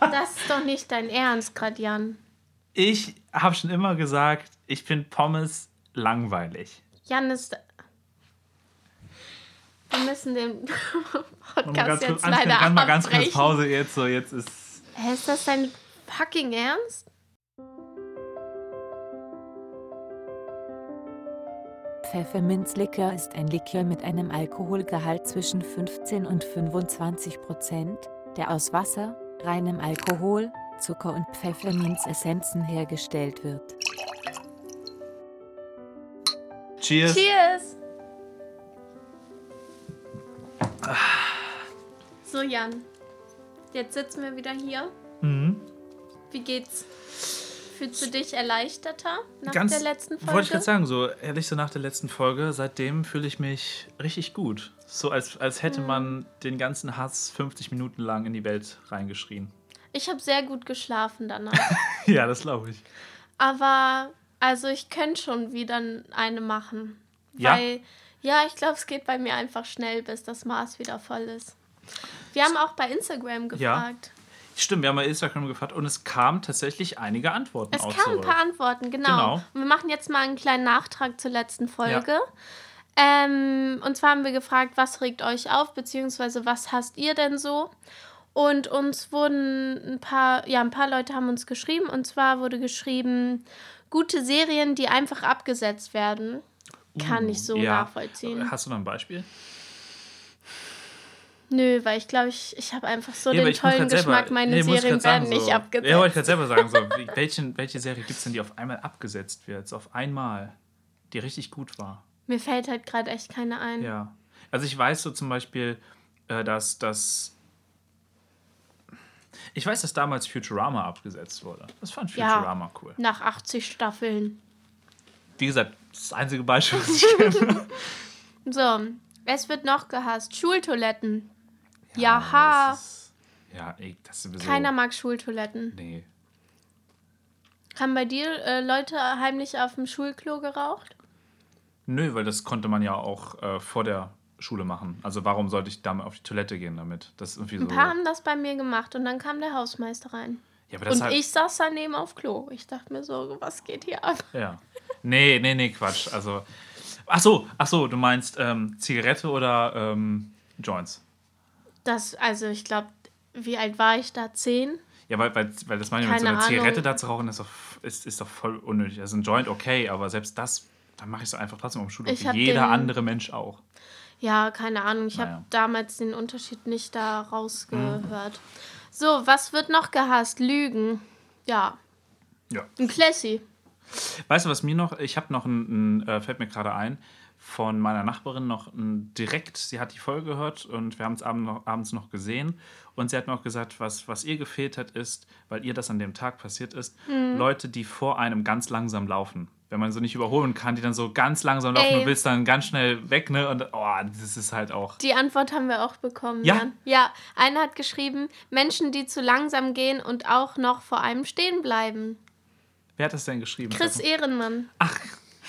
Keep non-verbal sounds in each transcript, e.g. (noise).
Das ist doch nicht dein Ernst, gerade Jan. Ich habe schon immer gesagt, ich finde Pommes langweilig. Jan ist. Wir müssen den (laughs) Podcast jetzt kurz, leider ganz mal ganz kurz abbrechen. Pause jetzt, so jetzt ist. Hä, ist das dein fucking Ernst? Pfefferminzlikör ist ein Likör mit einem Alkoholgehalt zwischen 15 und 25 Prozent, der aus Wasser, reinem Alkohol, Zucker und Pfefferminzessenzen hergestellt wird. Cheers. Cheers! So, Jan. Jetzt sitzen wir wieder hier. Mhm. Wie geht's? Fühlst du dich erleichterter nach Ganz, der letzten Folge? Wollte ich gerade sagen, so ehrlich so nach der letzten Folge, seitdem fühle ich mich richtig gut. So als, als hätte Hm. man den ganzen Hass 50 Minuten lang in die Welt reingeschrien. Ich habe sehr gut geschlafen danach. (laughs) ja, das glaube ich. Aber, also ich könnte schon wieder eine machen. Ja? Weil, ja, ich glaube, es geht bei mir einfach schnell, bis das Maß wieder voll ist. Wir haben auch bei Instagram Ja. Stimmt, wir haben bei Instagram gefragt und es kamen tatsächlich einige Antworten Es kamen ein paar Antworten, genau. Genau. Und wir machen jetzt mal einen kleinen Nachtrag zur letzten Folge. Ähm, und zwar haben wir gefragt, was regt euch auf, beziehungsweise was hasst ihr denn so? Und uns wurden ein paar, ja, ein paar Leute haben uns geschrieben. Und zwar wurde geschrieben, gute Serien, die einfach abgesetzt werden. Kann ich so Uh, ja. nachvollziehen. Hast du noch ein Beispiel? Nö, weil ich glaube, ich, ich habe einfach so Ja, aber den tollen selber- Geschmack, meine nee, Serien werden nicht so, abgesetzt. Ja, wollte ich gerade selber sagen. So, welchen, welche Serie gibt es denn, die auf einmal abgesetzt wird? So auf einmal. Die richtig gut war. Mir fällt halt gerade echt keine ein. Ja. Also ich weiß so zum Beispiel, äh, dass das. Ich weiß, dass damals Futurama abgesetzt wurde. Das fand Ja. Futurama cool. Nach 80 Staffeln. Wie gesagt, das einzige Beispiel, was ich kenne. (laughs) So, es wird noch gehasst. Schultoiletten. Jaha. das ist- Ja, ey, das ist sowieso. Keiner mag Schultoiletten. Nee. Haben bei dir äh, Leute heimlich auf dem Schulklo geraucht? Nö, weil das konnte man ja auch äh, vor der Schule machen. Also warum sollte ich damit auf die Toilette gehen damit? Das ist irgendwie so. Ein paar haben das bei mir gemacht und dann kam der Hausmeister rein. ja, Und halt, ich saß daneben auf Klo. Ich dachte mir so, was geht hier ab? Ja. Nee, nee, nee, Quatsch. Also. Ach so, ach so, du meinst ähm, Zigarette oder ähm, Joints? Das, also ich glaube, wie alt war ich da? Zehn? Ja, weil, weil, weil das meine ich mit so einer Zigarette da zu rauchen, ist doch, ist, ist doch voll unnötig. Also ein Joint okay, aber selbst das, dann mache ich es einfach trotzdem am Schulhof, wie jeder den- andere Mensch auch. Ja, keine Ahnung. Ich Naja. habe damals den Unterschied nicht da Mhm. rausgehört. So, was wird noch gehasst? Lügen. Ja, Ja. ein Classy. Weißt du, was mir noch, ich habe noch ein, ein äh, fällt mir gerade ein, von meiner Nachbarin noch ein, direkt, sie hat die Folge gehört und wir haben es abend noch, abends noch gesehen und sie hat mir auch gesagt, was, was ihr gefehlt hat, ist, weil ihr das an dem Tag passiert ist, Mhm. Leute, die vor einem ganz langsam laufen. Wenn man so nicht überholen kann, die dann so ganz langsam laufen Ey. und willst dann ganz schnell weg, ne? Und oh, das ist halt auch. Die Antwort haben wir auch bekommen. Ja? Jan. Ja, einer hat geschrieben, Menschen, die zu langsam gehen und auch noch vor einem stehen bleiben. Wer hat das denn geschrieben? Chris Ehrenmann. Ach,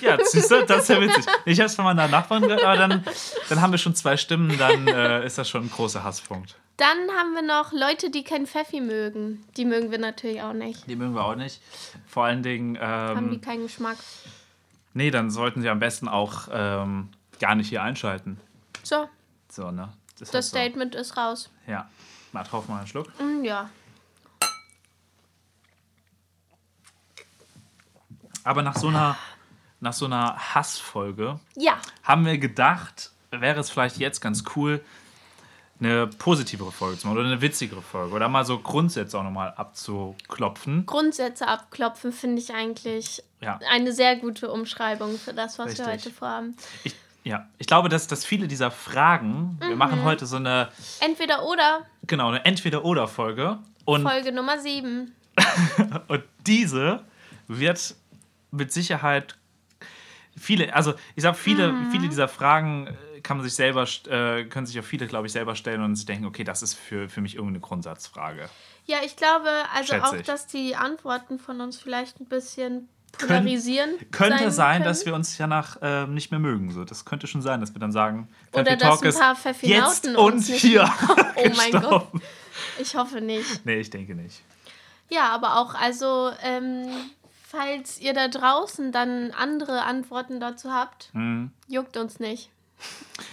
ja, siehst du, das ist ja witzig. Ich habe es von meiner Nachbarn gehört, aber dann, dann haben wir schon zwei Stimmen, dann äh, ist das schon ein großer Hasspunkt. Dann haben wir noch Leute, die kein Pfeffi mögen. Die mögen wir natürlich auch nicht. Die mögen wir auch nicht. Vor allen Dingen, Haben die ähm, keinen Geschmack. nee, dann sollten sie am besten auch ähm, gar nicht hier einschalten. So, So, ne? Das, das ist so. Statement ist raus. Ja. Mal drauf mal einen Schluck. Mm, ja. Aber nach so einer, nach so einer Hassfolge Ja, haben wir gedacht, wäre es vielleicht jetzt ganz cool, eine positivere Folge zu machen oder eine witzigere Folge oder mal so Grundsätze auch nochmal abzuklopfen. Grundsätze abklopfen finde ich eigentlich Ja. eine sehr gute Umschreibung für das, was wir Richtig. heute vorhaben. Ich, ja, ich glaube, dass, dass viele dieser Fragen, wir Mhm. machen heute so eine, Entweder oder, genau, eine Entweder-Oder-Folge und, Folge Nummer 7. (laughs) und diese wird mit Sicherheit viele, also ich sag viele, Mhm. viele dieser Fragen äh, kann man sich selber, äh, können sich auch viele, glaube ich, selber stellen und sich denken, okay, das ist für, für mich irgendeine Grundsatzfrage. Ja, ich glaube also Schätze auch, ich. dass die Antworten von uns vielleicht ein bisschen polarisieren. Könnte sein, können. dass wir uns danach ähm, nicht mehr mögen. So. Das könnte schon sein, dass wir dann sagen, Oder dass ein paar Pfeffinauten und uns nicht hier (laughs) Oh mein Gott. Ich hoffe nicht. Nee, ich denke nicht. Ja, aber auch, also, ähm, falls ihr da draußen dann andere Antworten dazu habt, Mhm. juckt uns nicht.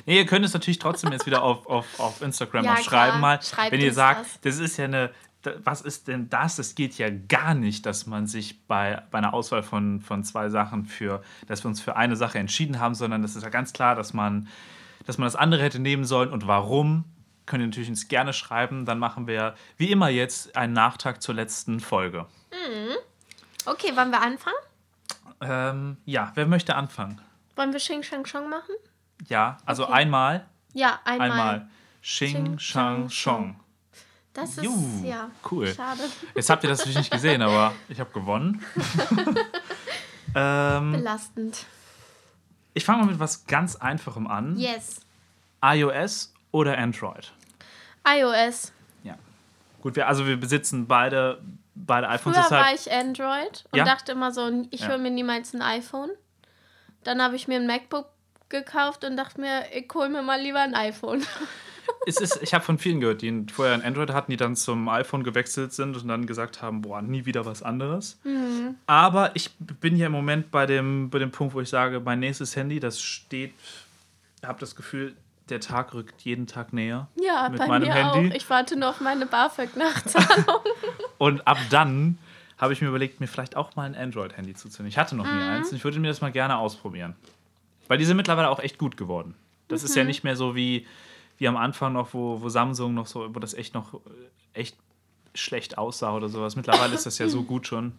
Nee, ihr könnt es natürlich trotzdem jetzt wieder auf, auf, auf Instagram (laughs) Ja, schreiben mal. Schreibt wenn ihr sagt, was. das ist ja eine, was ist denn das? Es geht ja gar nicht, dass man sich bei, bei einer Auswahl von, von zwei Sachen für, dass wir uns für eine Sache entschieden haben, sondern das ist ja ganz klar, dass man, dass man das andere hätte nehmen sollen und warum. Könnt ihr natürlich uns gerne schreiben. Dann machen wir wie immer jetzt einen Nachtrag zur letzten Folge. Okay, wollen wir anfangen? Ähm, ja, wer möchte anfangen? Wollen wir Xing Shang Shong machen? Ja, also Okay. einmal, Ja, einmal. einmal. Xing, Shang, Shong. Das ist, Juhu, ja, cool. schade. Jetzt habt ihr das natürlich nicht gesehen, aber ich habe gewonnen. (laughs) ähm, Belastend. ich fange mal mit was ganz Einfachem an. Yes. iOS oder Android? iOS. Ja. Gut, wir, also wir besitzen beide, beide iPhones. Früher war deshalb, ich Android und Ja? dachte immer so, ich Ja. hole mir niemals ein iPhone. Dann habe ich mir ein MacBook gekauft und dachte mir, ich hole mir mal lieber ein iPhone. (laughs) es ist, ich habe von vielen gehört, die vorher ein Android hatten, die dann zum iPhone gewechselt sind und dann gesagt haben, boah, nie wieder was anderes. Mhm. Aber ich bin hier im Moment bei dem, bei dem Punkt, wo ich sage, mein nächstes Handy, das steht, ich habe das Gefühl, der Tag rückt jeden Tag näher. Ja, Mit bei meinem mir Handy? auch. Ich warte nur auf meine BAföG-Nachzahlung. (laughs) Und ab dann habe ich mir überlegt, mir vielleicht auch mal ein Android-Handy zuzünden. Ich hatte noch nie eins und ich würde mir das mal gerne ausprobieren. Weil die sind mittlerweile auch echt gut geworden. Das ist ja nicht mehr so wie, wie am Anfang noch, wo, wo Samsung noch so, wo das echt noch äh, echt schlecht aussah oder sowas. Mittlerweile ist das ja so (laughs) gut schon.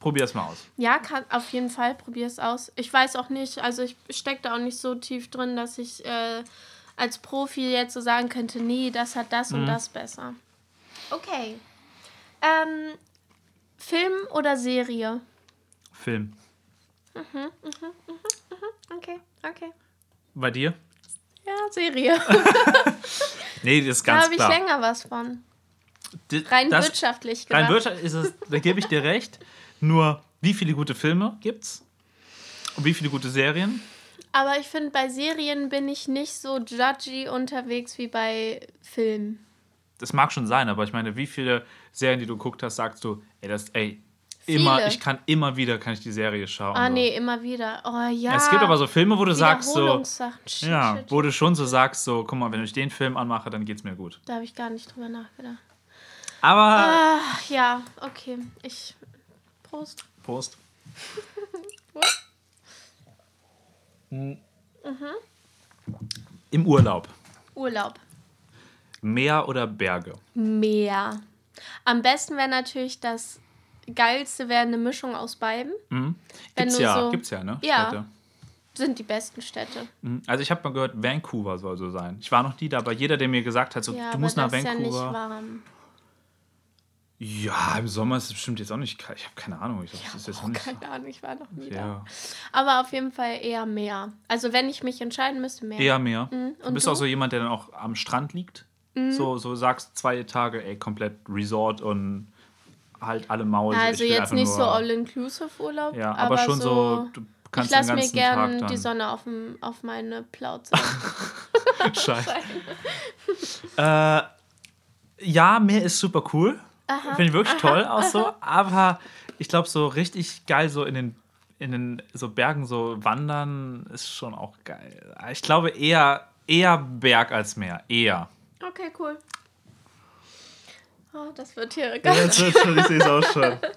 Probier es mal aus. ja, kann, auf jeden Fall, probier es aus. Ich weiß auch nicht, also ich stecke da auch nicht so tief drin, dass ich äh, als Profi jetzt so sagen könnte, nee, das hat das Mhm. und das besser. Okay. Ähm, Film oder Serie? Film. Okay, okay. Bei dir? Ja, Serie. (laughs) Nee, das ist Da ganz habe ich klar. länger was von. D- Rein wirtschaftlich gedacht. Rein wirtschaftlich ist es, da gebe ich dir recht. (laughs) Nur, wie viele gute Filme gibt's? Und wie viele gute Serien? Aber ich finde, bei Serien bin ich nicht so judgy unterwegs wie bei Filmen. Das mag schon sein, aber ich meine, wie viele Serien, die du geguckt hast, sagst du, ey, das, ey, immer, Viele. ich kann immer wieder, kann ich die Serie schauen. Ah, so. nee, immer wieder. Oh ja. Es gibt aber so Filme, wo du sagst so. Shit, ja, shit, wo du schon so sagst so, guck mal, wenn ich den Film anmache, dann geht's mir gut. Da habe ich gar nicht drüber nachgedacht. Aber, Ah, ja, okay. Ich. Prost. Prost. (laughs) Im Urlaub, Urlaub. Meer oder Berge? Meer. Am besten wäre natürlich das geilste wäre eine Mischung aus beiden. Wenn Gibt's ja, so- gibt's ja, ne? Ja. Städte. Sind die besten Städte. Mhm. Also ich habe mal gehört, Vancouver soll so sein. Ich war noch nie da, aber jeder, der mir gesagt hat, so, Ja, du musst nach das ist ja nicht Vancouver. warm. Ja, im Sommer ist es bestimmt jetzt auch nicht kalt. Ich habe keine Ahnung. Ich glaub, das ist jetzt auch nicht. keine Ahnung, ich war noch nie da. Ja. Aber auf jeden Fall eher Meer. Also wenn ich mich entscheiden müsste, Meer. Eher mehr. Du Mhm. Und bist du? Mhm. auch so jemand, der dann auch am Strand liegt. So, so sagst zwei Tage, ey, komplett Resort und halt alle Maul. so, Also ich jetzt nicht so All-Inclusive-Urlaub. Ja, aber, schon so, du ich lasse mir ganzen Tag gern dann. die Sonne auf, dem, auf meine Plauze. (laughs) Scheiße. (laughs) äh, ja, Meer ist super cool. Finde ich wirklich toll auch so. Aber ich glaube, so richtig geil so in den, in den so Bergen so wandern ist schon auch geil. Ich glaube eher, eher Berg als Meer. Eher. okay, cool. Oh, das wird hier Ja, ganz. das wird schon, ich sehe es auch schon. (laughs)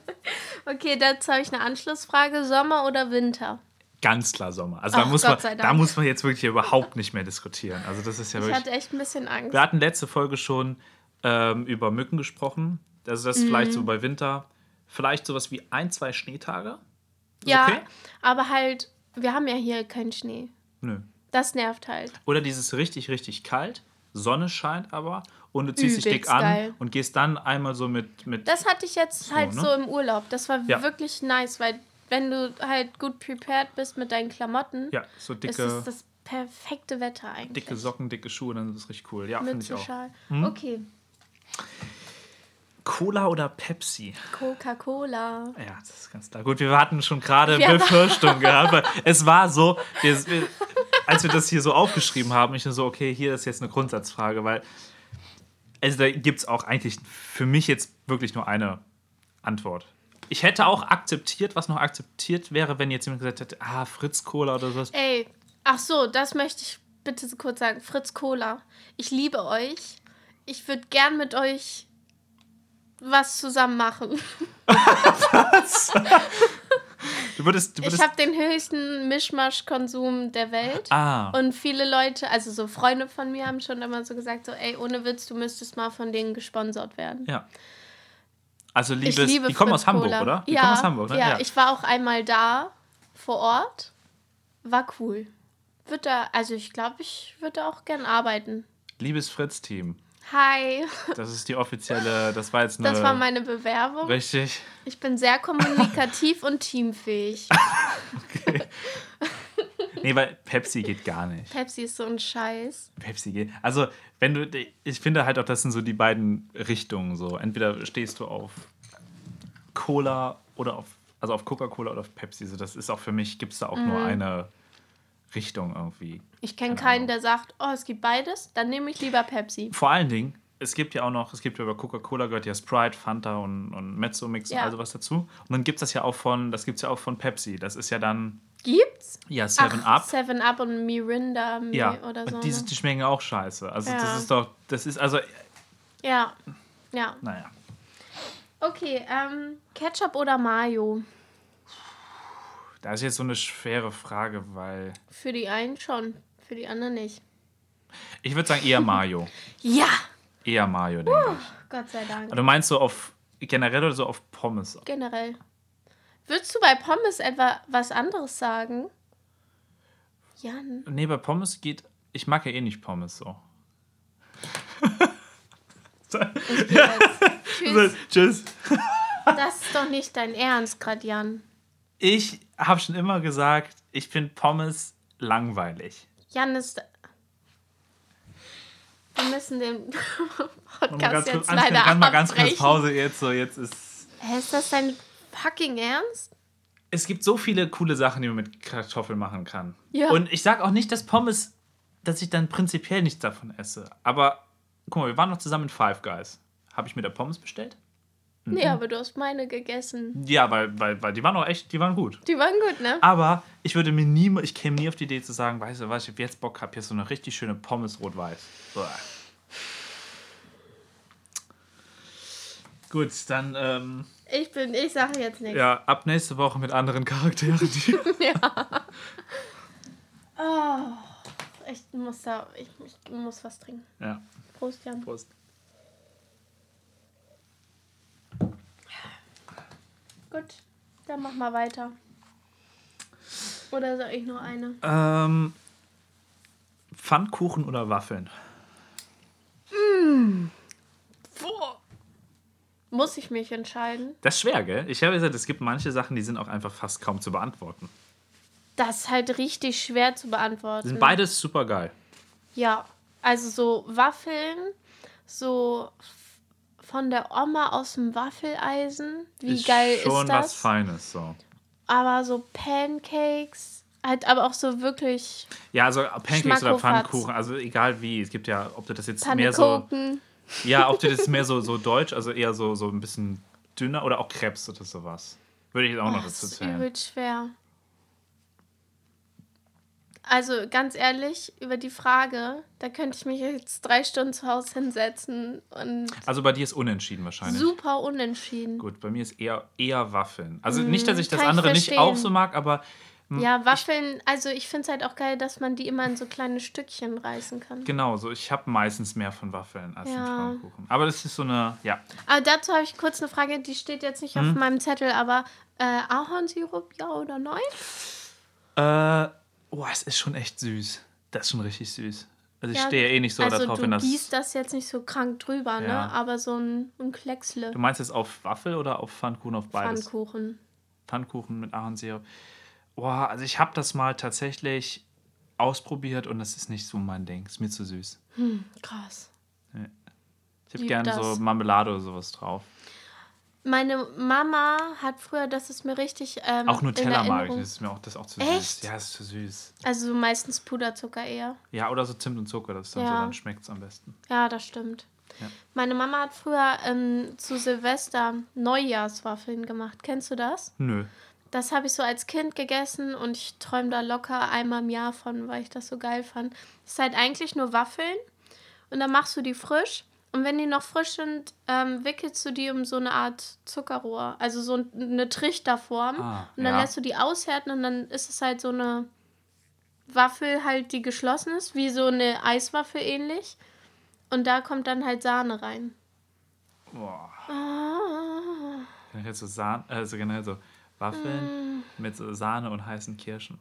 Okay, dazu habe ich eine Anschlussfrage. Sommer oder Winter? Ganz klar Sommer. Also da Ach, muss, man, da muss man jetzt wirklich überhaupt nicht mehr diskutieren. Also das ist ja Ich wirklich. hatte echt ein bisschen Angst. Wir hatten letzte Folge schon ähm, über Mücken gesprochen. Also das ist vielleicht Mhm. so bei Winter. Vielleicht sowas wie ein, zwei Schneetage. Ist ja, Okay? aber halt, wir haben ja hier keinen Schnee. Nö. Das nervt halt. Oder dieses richtig, richtig kalt. Sonne scheint aber und du ziehst dich dick Übelst an geil. und gehst dann einmal so mit. mit Das hatte ich jetzt halt ne? so im Urlaub. Das war Ja. wirklich nice, weil wenn du halt gut prepared bist mit deinen Klamotten, ja, so ist dicke, es das perfekte Wetter eigentlich. dicke Socken, dicke Schuhe, dann ist es richtig cool. Ja, finde ich auch. Schal. Hm? Okay. Cola oder Pepsi? Coca-Cola. Ja, das ist ganz klar. Gut, wir hatten schon gerade Wir Befürchtung gehabt, es war so, wir, als wir das hier so aufgeschrieben haben, ich so, okay, hier ist jetzt eine Grundsatzfrage, weil Also da gibt es auch eigentlich für mich jetzt wirklich nur eine Antwort. Ich hätte auch akzeptiert, was noch akzeptiert wäre, wenn jetzt jemand gesagt hätte, ah, Fritz Cola oder sowas. Ey, ach so, das möchte ich bitte so kurz sagen. Fritz Cola, ich liebe euch. Ich würde gern mit euch was zusammen machen. Du würdest, du Ich würdest habe den höchsten Mischmasch-Konsum der Welt. ah, Und viele Leute, also so Freunde von mir, haben schon immer so gesagt: so, ey, ohne Witz, du müsstest mal von denen gesponsert werden. ja. Also Ich liebes, liebe die kommen aus Hamburg, Cola. oder? Die ja, kommen aus Hamburg, ne? ja, ich war auch einmal da vor Ort. War cool. Wird da, also ich glaube, ich würde auch gern arbeiten. Liebes Fritz-Team. Hi, Das ist die offizielle, das war jetzt eine. das war meine Bewerbung. Richtig. Ich bin sehr kommunikativ und teamfähig. (laughs) Nee, weil Pepsi geht gar nicht. Pepsi ist so ein Scheiß. Pepsi geht. Also, wenn du. Ich finde halt auch, das sind so die beiden Richtungen so. Entweder stehst du auf Cola oder auf. Also auf Coca-Cola oder auf Pepsi. So, das ist auch für mich, gibt es da auch nur eine Richtung irgendwie. Ich kenne Keine keinen, der sagt, oh, es gibt beides, dann nehme ich lieber Pepsi. Vor allen Dingen, es gibt ja auch noch, es gibt ja bei Coca-Cola gehört ja Sprite, Fanta und, und Mezzo-Mix Ja. und all sowas dazu. Und dann gibt es das ja auch von, das gibt es ja auch von Pepsi. Das ist ja dann, Gibt's? ja, Seven Ach, Up. Seven Up und Mirinda Mi- Ja, oder so. und die, ne? die schmecken auch scheiße. Also Ja. das ist doch, das ist, also, Ja, ja. naja. Okay, ähm, Ketchup oder Mayo? Das ist jetzt so eine schwere Frage, weil Für die einen schon, für die anderen nicht. ich würde sagen eher Mayo. (laughs) Ja! Eher Mayo, denke ich. Gott sei Dank. Du meinst so auf generell oder so auf Pommes? Generell. Würdest du bei Pommes etwa was anderes sagen? Jan. Nee, bei Pommes geht, ich mag ja eh nicht Pommes so. (laughs) Tschüss. Tschüss. Das ist doch nicht dein Ernst, gerade Jan. Ich habe schon immer gesagt, ich finde Pommes langweilig. Jan ist. Wir müssen den (laughs) Podcast jetzt kurz, leider kann mal ganz kurz abbrechen. Pause jetzt so, jetzt ist Hä, ist das dein fucking Ernst? es gibt so viele coole Sachen, die man mit Kartoffeln machen kann. Ja. Und ich sage auch nicht, dass Pommes, dass ich dann prinzipiell nichts davon esse. Aber guck mal, wir waren noch zusammen in Five Guys. Habe ich mir da Pommes bestellt? Nee, aber du hast meine gegessen. Ja, weil, weil, weil die waren auch echt, die waren gut. Die waren gut, ne? Aber ich würde mir nie, ich käme nie auf die Idee zu sagen, weißt du was, ich jetzt Bock habe, hier so eine richtig schöne Pommes rot-weiß. Uah. Gut, dann ähm, Ich bin, ich sage jetzt nichts. ja, ab nächste Woche mit anderen Charakteren. Die (laughs) (laughs) Oh, ich muss da, ich, ich muss was trinken. ja, Prost, Jan. Prost. Gut, dann mach mal weiter. Oder soll ich noch eine? Ähm, Pfannkuchen oder Waffeln? Muss ich mich entscheiden? Das ist schwer, gell? Ich habe gesagt, es gibt manche Sachen, die sind auch einfach fast kaum zu beantworten. Das ist halt richtig schwer zu beantworten. Sind beides super geil. Ja, also so Waffeln, so von der Oma aus dem Waffeleisen. Wie geil schon ist was das? Feines so. Aber so Pancakes, halt aber auch so wirklich Ja, also Pancakes oder. Pfannkuchen, also egal wie. Es gibt ja, ob du das jetzt mehr so. Ja, ob du das mehr so, so deutsch, also eher so, so ein bisschen dünner oder auch Krebs oder sowas. Würde ich jetzt auch Oh, noch das dazu ist zählen. übel schwer. Also ganz ehrlich, über die Frage, da könnte ich mich jetzt drei Stunden zu Hause hinsetzen und Also bei dir ist unentschieden wahrscheinlich. super unentschieden. Gut, bei mir ist eher, eher Waffeln. Also nicht, dass ich das kann ich andere nicht auch so mag, aber Ja, Waffeln, also ich finde es halt auch geil, dass man die immer in so kleine Stückchen reißen kann. genau, so ich habe meistens mehr von Waffeln als Ja. von Pfannkuchen. Aber das ist so eine, ja. Aber dazu habe ich kurz eine Frage, die steht jetzt nicht Hm? auf meinem Zettel, aber äh, Ahornsirup, ja oder nein? Äh, oh, es ist schon echt süß. Das ist schon richtig süß. Also ich Ja, stehe eh nicht so also darauf, du wenn das. gießt das jetzt nicht so krank drüber, ne? Ja. Aber so ein, ein Klecksle. Du meinst jetzt auf Waffel oder auf Pfannkuchen auf beides? Pfannkuchen. Pfannkuchen mit Ahornsirup. Boah, also ich habe das mal tatsächlich ausprobiert und das ist nicht so mein Ding. Ist mir zu süß. Hm, krass. Ich habe gerne so Marmelade oder sowas drauf. Meine Mama hat früher, das ist mir richtig. Ähm, Auch in Nutella mag ich, das ist mir auch, das ist auch zu Echt? süß. Ja, ist zu süß. Also so meistens Puderzucker eher. Ja, oder so Zimt und Zucker, das ist dann Ja. so, dann schmeckt es am besten. Ja, das stimmt. Ja. Meine Mama hat früher ähm, zu Silvester Neujahrswaffeln gemacht. Kennst du das? Nö. Das habe ich so als Kind gegessen und ich träume da locker einmal im Jahr von, weil ich das so geil fand. Es ist halt eigentlich nur Waffeln und dann machst du die frisch. Und wenn die noch frisch sind, ähm, wickelst du die um so eine Art Zuckerrohr, also so eine Trichterform. Ah, und dann ja. lässt du die aushärten und dann ist es halt so eine Waffel halt, die geschlossen ist, wie so eine Eiswaffel ähnlich. Und da kommt dann halt Sahne rein. Boah. Ah. Generell so, Sahne, also generell so Waffeln mit so Sahne und heißen Kirschen.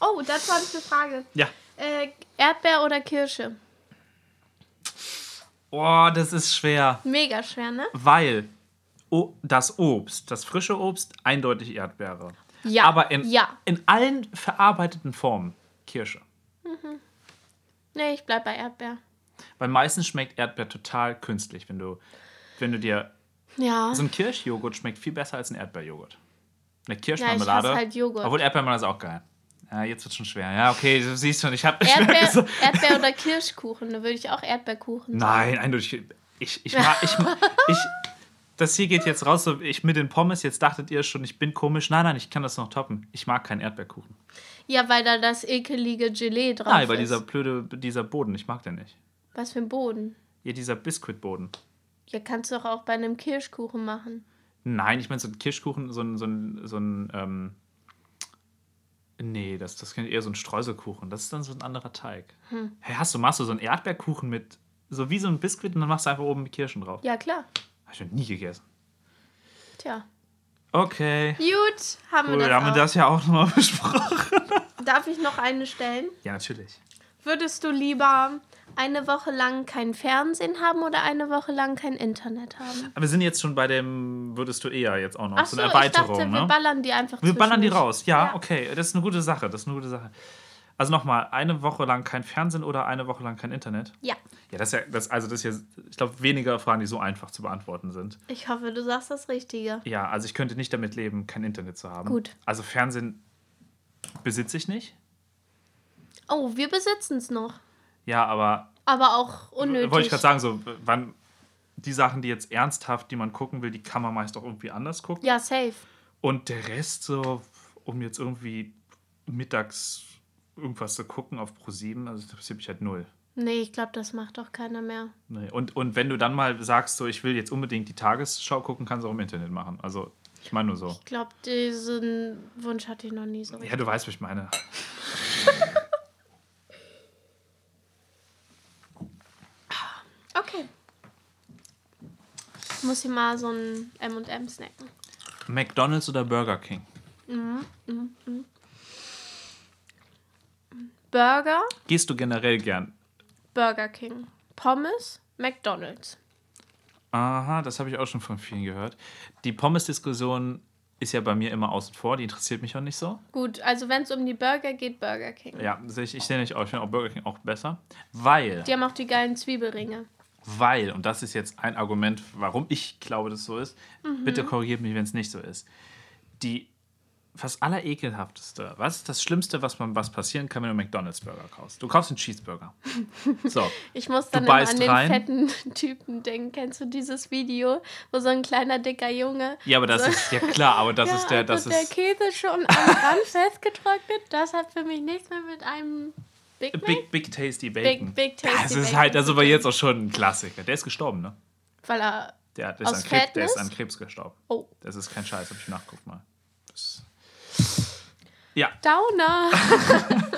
Oh, dazu habe ich eine Frage. Ja. Äh, Erdbeer oder Kirsche? Boah, das ist schwer. Mega schwer, ne? Weil o das Obst, das frische Obst, eindeutig Erdbeere. Ja. Aber in, Ja. in allen verarbeiteten Formen Kirsche. Nee, ich bleib bei Erdbeer. Weil meistens schmeckt Erdbeer total künstlich, wenn du, wenn du dir. Ja. So ein Kirschjoghurt schmeckt viel besser als ein Erdbeerjoghurt. Eine Ja, ich Kirschmarmelade. hasse halt Joghurt. Obwohl Erdbeermarmelade ist auch geil. Ja, jetzt wird schon schwer. Ja, okay, du siehst schon, ich habe. Erdbeer, (laughs) Erdbeer oder Kirschkuchen? Da würde ich auch Erdbeerkuchen. Nein, eindeutig. Ich, ich, mag, ich, ich, das hier geht jetzt raus, so ich mit den Pommes, jetzt dachtet ihr schon, ich bin komisch. Nein, nein, ich kann das noch toppen. Ich mag keinen Erdbeerkuchen. Ja, weil da das ekelige Gelee drauf Nein, weil ist. dieser blöde, dieser Boden, ich mag den nicht. Was für ein Boden. Ja, dieser Biskuitboden. Ja, kannst du doch auch bei einem Kirschkuchen machen. Nein, ich meine so ein Kirschkuchen, so ein, so ein, so ein ähm, nee, das, das ist eher so ein Streuselkuchen. Das ist dann so ein anderer Teig. Hm. Hey, hast du, machst du so einen Erdbeerkuchen mit, so wie so ein Biskuit und dann machst du einfach oben Kirschen drauf? Ja, klar. Hab ich noch nie gegessen. Tja. Okay. Gut, haben Cool, wir das haben wir das ja auch nochmal (laughs) besprochen. Darf ich noch eine stellen? Ja, natürlich. Würdest du lieber eine Woche lang kein Fernsehen haben oder eine Woche lang kein Internet haben? Aber wir sind jetzt schon bei dem, würdest du eher jetzt auch noch, Ach so so, eine ich Erweiterung, dachte, ne? wir ballern die einfach Wir ballern die raus. Ja, Ja. okay. Das ist eine gute Sache. Das ist eine gute Sache. Also nochmal, eine Woche lang kein Fernsehen oder eine Woche lang kein Internet? Ja, Ja, das ist ja, das, also das ist ja, ich glaube, weniger Fragen, die so einfach zu beantworten sind. ich hoffe, du sagst das Richtige. Ja, also ich könnte nicht damit leben, kein Internet zu haben. Gut. Also Fernsehen besitze ich nicht. Oh, wir besitzen es noch. Ja, aber Aber auch unnötig. wollte ich gerade sagen, so, wann die Sachen, die jetzt ernsthaft, die man gucken will, die kann man meist auch irgendwie anders gucken. Ja, safe. Und der Rest so, um jetzt irgendwie mittags irgendwas zu gucken auf Pro7, also das interessiert mich halt null. Nee, ich glaube, das macht doch keiner mehr. Nee. Und, und wenn du dann mal sagst, so, ich will jetzt unbedingt die Tagesschau gucken, kannst du auch im Internet machen. Also, ich meine nur so. Ich glaube, diesen Wunsch hatte ich noch nie so. Ja, du weißt, was ich meine. (laughs) Okay. Ich muss hier mal so ein M&M snacken. McDonalds oder Burger King? Burger, Gehst du generell gern? Burger King. Pommes, McDonald's. Aha, das habe ich auch schon von vielen gehört. Die Pommes-Diskussion ist ja bei mir immer außen vor, die interessiert mich auch nicht so. Gut, also wenn es um die Burger geht, Burger King. Ja, ich, ich sehe nicht auch, ich finde auch Burger King auch besser. Weil, Die haben auch die geilen Zwiebelringe. Weil, und das ist jetzt ein Argument, warum ich glaube, dass es so ist, Mhm. bitte korrigiert mich, wenn es nicht so ist. Die fast allerekelhafteste, was ist das Schlimmste, was, man, was passieren kann, wenn du einen McDonalds-Burger kaufst? Du kaufst einen Cheeseburger. (laughs) So, Ich muss dann an den rein. fetten (laughs) Typen denken. Kennst du dieses Video, wo so ein kleiner, dicker Junge... ja, aber das so ist, ja klar, aber das (laughs) ja, ist der, das also der ist Käse schon am Rand festgetrocknet. Das hat für mich nichts mehr mit einem Big. Big, Big Tasty Bacon. Big Tasty Das ist Bacon halt, also war tun. jetzt auch schon ein Klassiker. Der ist gestorben, ne? Weil er... Der, der, ist, Aus an Krebs, der ist an Krebs gestorben. Oh, Das ist kein Scheiß, hab ich nachguckt mal. Das ja, Downer. (laughs)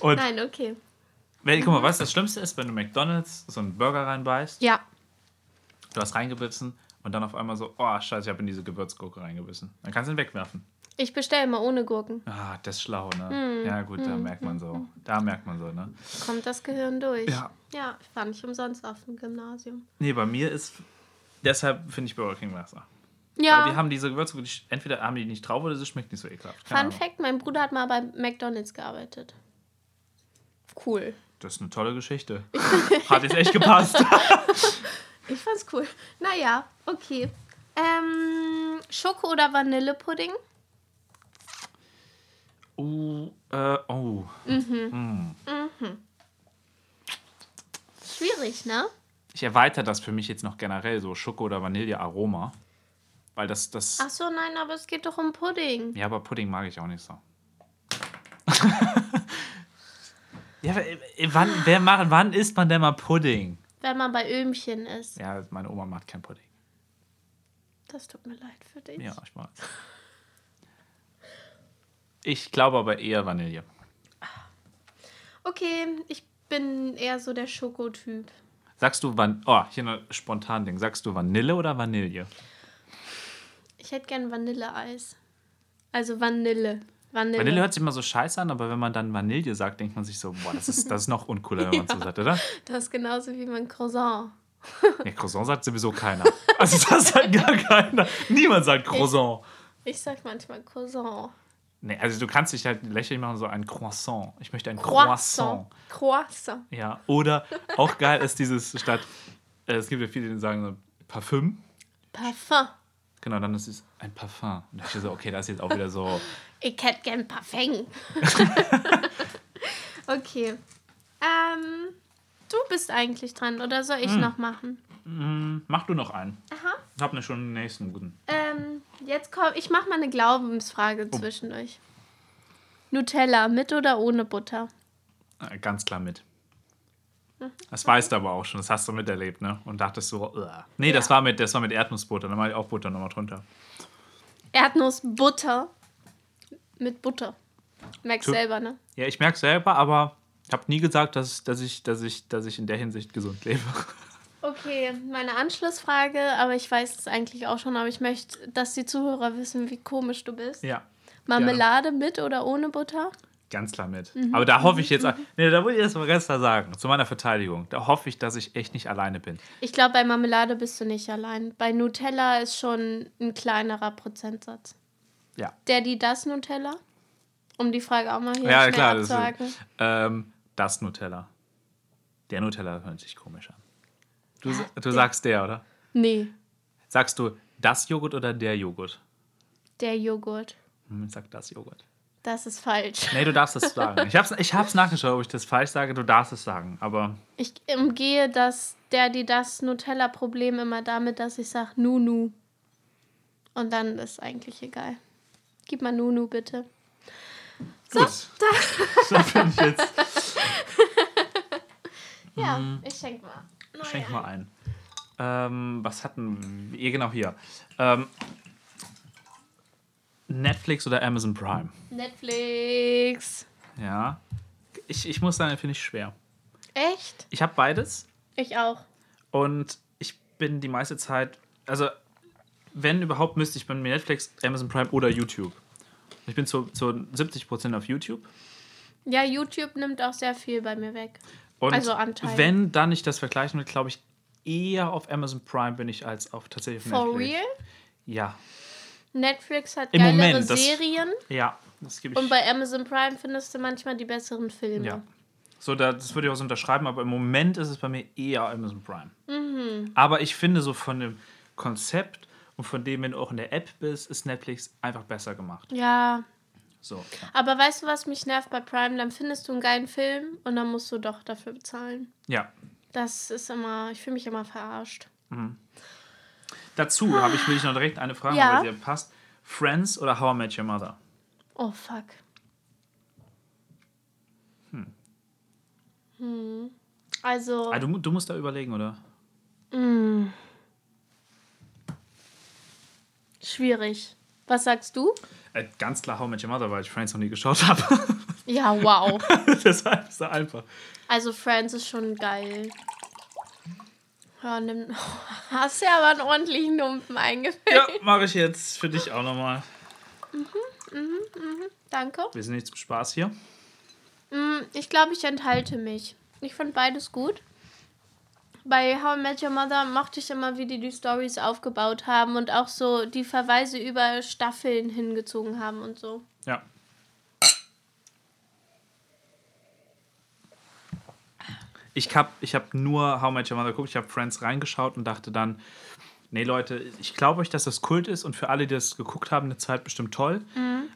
und Nein, okay. wenn, guck mal, was das Schlimmste ist, wenn du McDonalds so einen Burger reinbeißt, Ja, du hast reingebissen und dann auf einmal so, oh scheiße, ich habe in diese Gewürzgurke reingebissen. Dann kannst du ihn wegwerfen. Ich bestelle immer ohne Gurken. Ah, das ist schlau, ne? Hm, Ja gut, da merkt man so. Da merkt man so, ne? Kommt das Gehirn durch. Ja. Ja, ich war nicht umsonst auf dem Gymnasium. Nee, bei mir ist, deshalb finde ich Burger King besser. Ja, Weil die haben diese Gewürzgurke, die, entweder haben die nicht drauf oder sie schmeckt nicht so ekelhaft. Keine Fun Ahnung. Fact, mein Bruder hat mal bei McDonalds gearbeitet. Cool. Das ist eine tolle Geschichte. (laughs) Hat jetzt echt gepasst. (laughs) Ich fand's cool. Naja, okay. Ähm, Schoko- oder Vanillepudding? Oh, äh, oh. Mhm. Mm. Schwierig, ne? Ich erweitere das für mich jetzt noch generell so Schoko oder Vanille-Aroma. Weil das, das. Ach so, nein, aber es geht doch um Pudding. Ja, aber Pudding mag ich auch nicht so. (laughs) ja, äh, wann, wer macht, wann isst man denn mal Pudding? Wenn man bei Öhmchen ist. Ja, meine Oma macht kein Pudding. Das tut mir leid für dich. Ja, ich weiß. Ich glaube aber eher Vanille. Okay, ich bin eher so der Schokotyp. Sagst du Van Oh, hier ein spontan Ding. Sagst du Vanille oder Vanille? Ich hätte gern Vanilleeis. Also Vanille. Vanille. Vanille hört sich immer so scheiße an, aber wenn man dann Vanille sagt, denkt man sich so, boah, das ist, das ist noch uncooler, wenn man (laughs) so sagt, oder? Das ist genauso wie mein Croissant. Nee, Croissant sagt sowieso keiner. Also das sagt gar keiner. Niemand sagt Croissant. Ich sag manchmal Croissant. Nee, also du kannst dich halt lächerlich machen, so ein Croissant. Ich möchte ein Croissant. Croissant. Ja, oder auch geil ist dieses statt, äh, es gibt ja viele, die sagen so Parfüm. Parfum. Genau, dann ist es ein Parfum. Und ich so, okay, das ist jetzt auch wieder so. (laughs) Ich hätte gern Parfum. (laughs) okay. Ähm, du bist eigentlich dran, oder soll ich Hm. noch machen? Mach du noch einen. Aha. Ich hab ne schon den nächsten guten. Ähm, jetzt komm, ich mach mal eine Glaubensfrage Oh. zwischendurch. Nutella mit oder ohne Butter? Äh, ganz klar mit. Mhm. Das weißt du aber auch schon, das hast du miterlebt, ne? Und dachtest so, Ugh. nee, das Ja. war mit, das war mit Erdnussbutter, dann mache ich auch Butter nochmal drunter. Erdnussbutter mit Butter. Merkst selber, ne? Ja, ich merke selber, aber ich habe nie gesagt, dass, dass, ich, dass, ich, dass ich in der Hinsicht gesund lebe. (laughs) Okay, meine Anschlussfrage, aber ich weiß es eigentlich auch schon, aber ich möchte, dass die Zuhörer wissen, wie komisch du bist. Ja, Marmelade mit oder ohne Butter? ganz klar mit. Mhm. Aber da hoffe ich jetzt, nee, da muss ich jetzt mal ganz klar sagen, zu meiner Verteidigung, da hoffe ich, dass ich echt nicht alleine bin. Ich glaube, bei Marmelade bist du nicht allein. Bei Nutella ist schon ein kleinerer Prozentsatz. Ja. Der, die, das Nutella? Um die Frage auch mal hier Ja, schnell klar, das, abzuhaken. ist, ähm, das Nutella. Der Nutella hört sich komisch an. Du, du sagst der, oder? Nee, Sagst du das Joghurt oder der Joghurt? der Joghurt. Hm, ich sag das Joghurt. Das ist falsch. Nee, du darfst es sagen. Ich hab's, ich hab's nachgeschaut, ob ich das falsch sage. Du darfst es sagen. Aber Ich umgehe das, der, die, das Nutella-Problem immer damit, dass ich sage Nunu. Und dann ist eigentlich egal. Gib mal Nunu, bitte. gut. So bin ich jetzt. (laughs) Ja, ich schenk mal. Mhm. Schenk mal ein. Ähm, was hatten wir? Genau hier. Ähm, Netflix oder Amazon Prime? Netflix. Ja. Ich, ich muss sagen, finde ich schwer. Echt? Ich habe beides. Ich auch. Und ich bin die meiste Zeit, also wenn überhaupt, müsste ich bei mir Netflix, Amazon Prime oder YouTube. Ich bin zu, zu 70% auf YouTube. Ja, YouTube nimmt auch sehr viel bei mir weg. Und Also Anteil. wenn dann ich das vergleichen will, glaube ich, eher auf Amazon Prime bin ich als auf tatsächlich For Netflix. real? Ja. Netflix hat Im geilere Moment, das- Serien Ja, das gebe ich. und bei Amazon Prime findest du manchmal die besseren Filme. ja. So, da, das würde ich auch so unterschreiben, aber im Moment ist es bei mir eher Amazon Prime. Mhm. Aber ich finde, so von dem Konzept und von dem, wenn du auch in der App bist, ist Netflix einfach besser gemacht. ja, So. aber weißt du, was mich nervt bei Prime? Dann findest du einen geilen Film und dann musst du doch dafür bezahlen. Ja. Das ist immer, ich fühle mich immer verarscht. Dazu habe ich, will ich noch direkt eine Frage, Ja. weil sie ja passt. Friends oder How I Met Your Mother? Oh fuck. Hm. Also, Ah, du, du musst da überlegen, oder? schwierig. Was sagst du? Äh, ganz klar How I Met Your Mother, weil ich Friends noch nie geschaut habe. (laughs) Ja, wow. (laughs) Deshalb ist es einfach. Also Friends ist schon geil. Ja, nimm. (laughs) Hast ja aber einen ordentlichen Lumpen eingefüllt. Ja, mache ich jetzt für dich auch nochmal. Danke. Wir sind nicht zum Spaß hier. Mm, Ich glaube, ich enthalte mich. Ich fand beides gut. Bei How I Met Your Mother mochte ich immer, wie die die Stories aufgebaut haben und auch so die Verweise über Staffeln hingezogen haben und so. Ja. Ich habe ich hab nur How I Met Your Mother geguckt, ich habe Friends reingeschaut und dachte dann, nee Leute, ich glaube euch, dass das Kult ist und für alle, die das geguckt haben, eine Zeit bestimmt toll.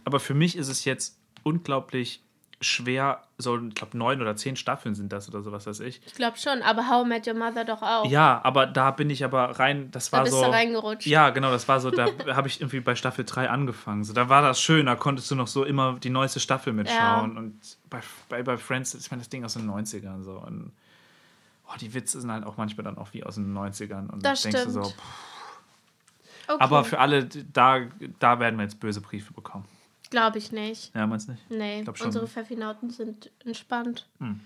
Aber für mich ist es jetzt unglaublich schwer, so, ich glaube, neun oder zehn Staffeln sind das oder sowas weiß ich. Ich glaube schon, aber How I Met Your Mother doch auch. Ja, aber da bin ich aber rein, das war bist so. du reingerutscht. Ja, genau, das war so, da (laughs) habe ich irgendwie bei Staffel 3 angefangen. So, da war das schön, da konntest du noch so immer die neueste Staffel mitschauen. Und bei, bei, bei Friends, ich meine, das Ding aus den 90ern so. Und oh, die Witze sind halt auch manchmal dann auch wie aus den 90ern. Und Das denkst du so, stimmt. pff. Okay. aber für alle, da, da werden wir jetzt böse Briefe bekommen. Glaube ich nicht. Ja, meinst du nicht? Nee, glaub schon. unsere Pfeffinauten sind entspannt. Hm.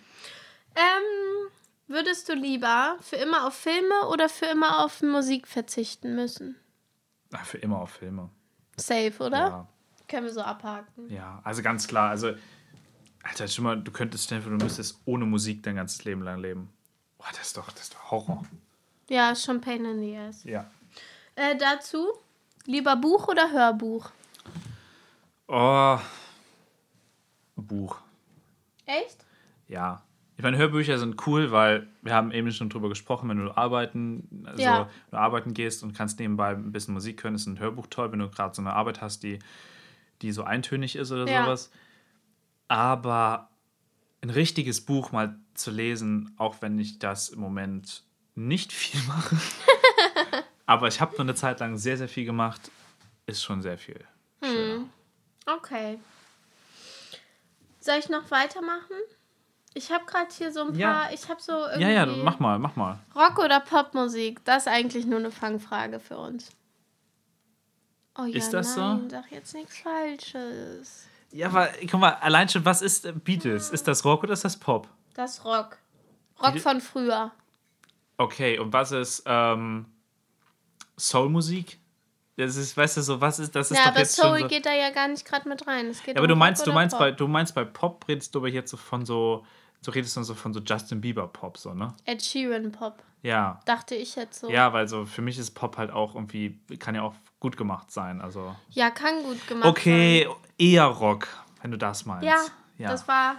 Ähm, würdest du lieber für immer auf Filme oder für immer auf Musik verzichten müssen? Ach, für immer auf Filme. Safe, oder? Ja. Können wir so abhaken. Ja, also ganz klar. Also, Alter, schon mal, du könntest stellen, du müsstest ohne Musik dein ganzes Leben lang leben. Boah, das ist doch, das ist doch Horror. Ja, ist schon Pain in the Ass. Ja. Äh, dazu, lieber Buch oder Hörbuch? Oh. Buch. Echt? Ja. Ich meine, Hörbücher sind cool, weil wir haben eben schon drüber gesprochen, wenn du arbeiten, also Ja. wenn du arbeiten gehst und kannst nebenbei ein bisschen Musik hören, ist ein Hörbuch toll, wenn du gerade so eine Arbeit hast, die, die so eintönig ist oder Ja. sowas. Aber ein richtiges Buch mal zu lesen, auch wenn ich das im Moment nicht viel mache, (laughs) aber ich habe nur eine Zeit lang sehr, sehr viel gemacht, ist schon sehr viel. schöner. Okay. Soll ich noch weitermachen? Ich habe gerade hier so ein Ja. paar, ich habe so irgendwie Ja, ja, mach mal, mach mal. Rock oder Popmusik. Das ist eigentlich nur eine Fangfrage für uns. Oh ja, Ist das so? nein, sag jetzt nichts Falsches. Ja, aber guck mal, allein schon, was ist äh, Beatles? Ist das Rock oder ist das Pop? Das Rock. Rock von früher. Okay, und was ist ähm, Soulmusik? Das ist, weißt du, so, was ist, das ist Ja, doch aber Soul so. geht da ja gar nicht gerade mit rein. Es geht Ja, aber um du meinst, du meinst Pop. bei, du meinst bei Pop redest du aber jetzt so von so, du redest dann so von so Justin Bieber Pop, so, ne? Ed Sheeran Pop. Ja. Dachte ich jetzt so. Ja, weil so für mich ist Pop halt auch irgendwie, kann ja auch gut gemacht sein. Also. Ja, kann gut gemacht Okay, eher Rock, wenn du das meinst. sein. Ja, ja. das war.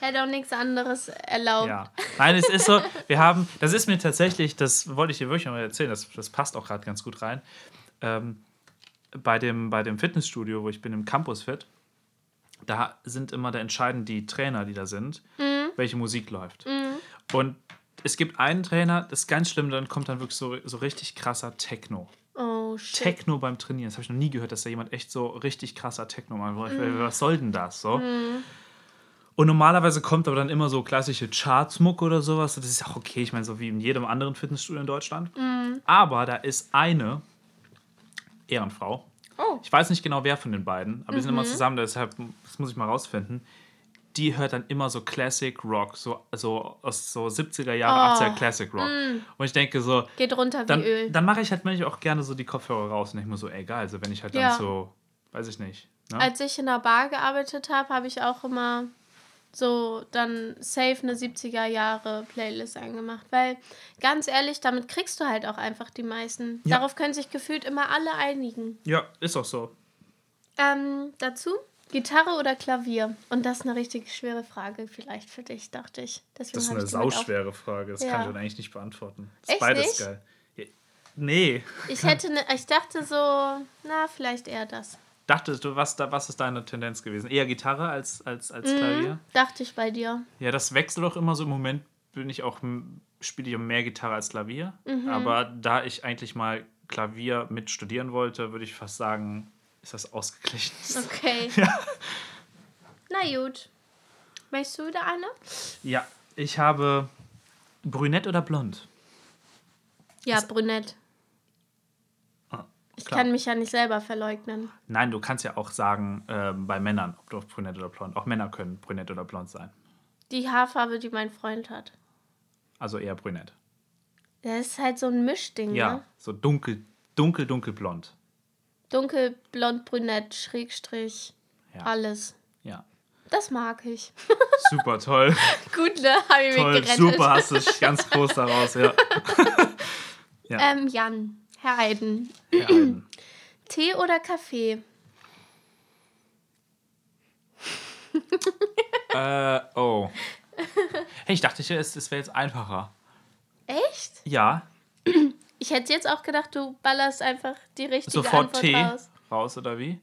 Hätte auch nichts anderes erlaubt. Ja. Nein, es ist so, wir haben, das ist mir tatsächlich, das wollte ich dir wirklich noch mal erzählen, das, das passt auch gerade ganz gut rein. Ähm, bei, dem, bei dem Fitnessstudio, wo ich bin, im Campus Fit, da sind immer, da entscheiden die Trainer, die da sind, welche Musik läuft. Und es gibt einen Trainer, das ist ganz schlimm, dann kommt dann wirklich so, so richtig krasser Techno. Oh, shit. Techno beim Trainieren. Das habe ich noch nie gehört, dass da jemand echt so richtig krasser Techno macht. Ich- Was soll denn das? So? Und normalerweise kommt aber dann immer so klassische Chartsmuck oder sowas. Das ist auch okay, ich meine, so wie in jedem anderen Fitnessstudio in Deutschland. Aber da ist eine Ehrenfrau. Oh. Ich weiß nicht genau, wer von den beiden, aber die sind immer zusammen, deshalb das muss ich mal rausfinden. Die hört dann immer so Classic Rock, so, so aus so 70er Jahre, Oh. 80er Classic Rock. Und ich denke so, Geht runter wie dann, Öl. dann mache ich halt manchmal auch gerne so die Kopfhörer raus und ich muss so, ey, geil, also wenn ich halt Ja. dann so, weiß ich nicht. Ne? Als ich in der Bar gearbeitet habe, habe ich auch immer so dann safe eine 70er Jahre Playlist angemacht, weil ganz ehrlich, damit kriegst du halt auch einfach die meisten. Ja. Darauf können sich gefühlt immer alle einigen. ja, ist auch so. Ähm, dazu Gitarre oder Klavier? Und das ist eine richtig schwere Frage vielleicht für dich, dachte ich. Deswegen Das ist eine sauschwere Frage. Das Ja. kann ich dann eigentlich nicht beantworten. Das Echt ist beides nicht? geil. Nee. Ich hätte ne, ich dachte so, na, vielleicht eher das. Dachtest du, was, da, was ist deine Tendenz gewesen? Eher Gitarre als, als, als Mhm. Klavier? Dachte ich bei dir. Ja, das wechselt doch immer so. Im Moment bin ich auch, spiele ich mehr Gitarre als Klavier. Mhm. Aber da ich eigentlich mal Klavier mit studieren wollte, würde ich fast sagen, ist das ausgeglichen. (laughs) Okay. (laughs) Ja. Na gut. Möchtest du wieder eine? Ja, ich habe brünett oder blond. Ja, brünett. Ich klar. kann mich ja nicht selber verleugnen. Nein, du kannst ja auch sagen, ähm, bei Männern, ob du brünett oder blond. Auch Männer können brünett oder blond sein. Die Haarfarbe, die mein Freund hat. Also eher brünett. Das ist halt so ein Mischding, Ja, ne? so dunkel, dunkel, dunkelblond. Dunkel, blond, brünett, Schrägstrich, Ja. alles. Ja. Das mag ich. (laughs) Super toll. Gut, ne? Hab ich toll, mich gerettet. super, hast du dich ganz groß daraus, ja. (laughs) Ähm, Jan, Herr Eiden. ja Aiden. Tee oder Kaffee? (laughs) äh, oh. Hey, ich dachte, es es wäre jetzt einfacher. Echt? Ja, Ich hätte jetzt auch gedacht, du ballerst einfach die richtige sofort Antwort Tee raus. raus, oder wie?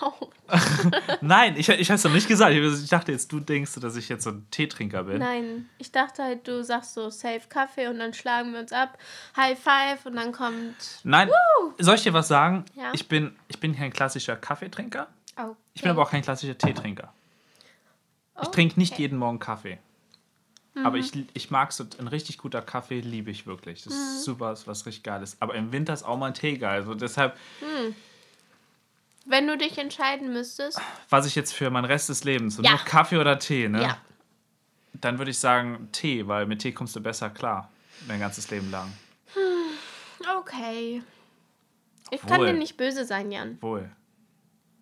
Au. (laughs) Nein, ich, ich habe es doch nicht gesagt. Ich dachte jetzt, du denkst, dass ich jetzt so ein Teetrinker bin. Nein, ich dachte halt, du sagst so safe Kaffee und dann schlagen wir uns ab. High five und dann kommt. Nein, soll ich dir was sagen? Ja. Ich, bin, ich bin kein klassischer Kaffeetrinker. Okay. Ich bin aber auch kein klassischer Teetrinker. Ich trinke nicht jeden Morgen Kaffee. Aber ich, ich mag so ein richtig guter Kaffee, liebe ich wirklich. Das ist super, ist was richtig Geiles. Aber im Winter ist auch mal ein Tee geil. Also deshalb, Wenn du dich entscheiden müsstest. was ich jetzt für meinen Rest des Lebens, Ja. nur Kaffee oder Tee, ne? Ja. Dann würde ich sagen Tee, weil mit Tee kommst du besser klar. Dein ganzes Leben lang. Okay. Ich kann Wohl. dir nicht böse sein, Jan. Wohl.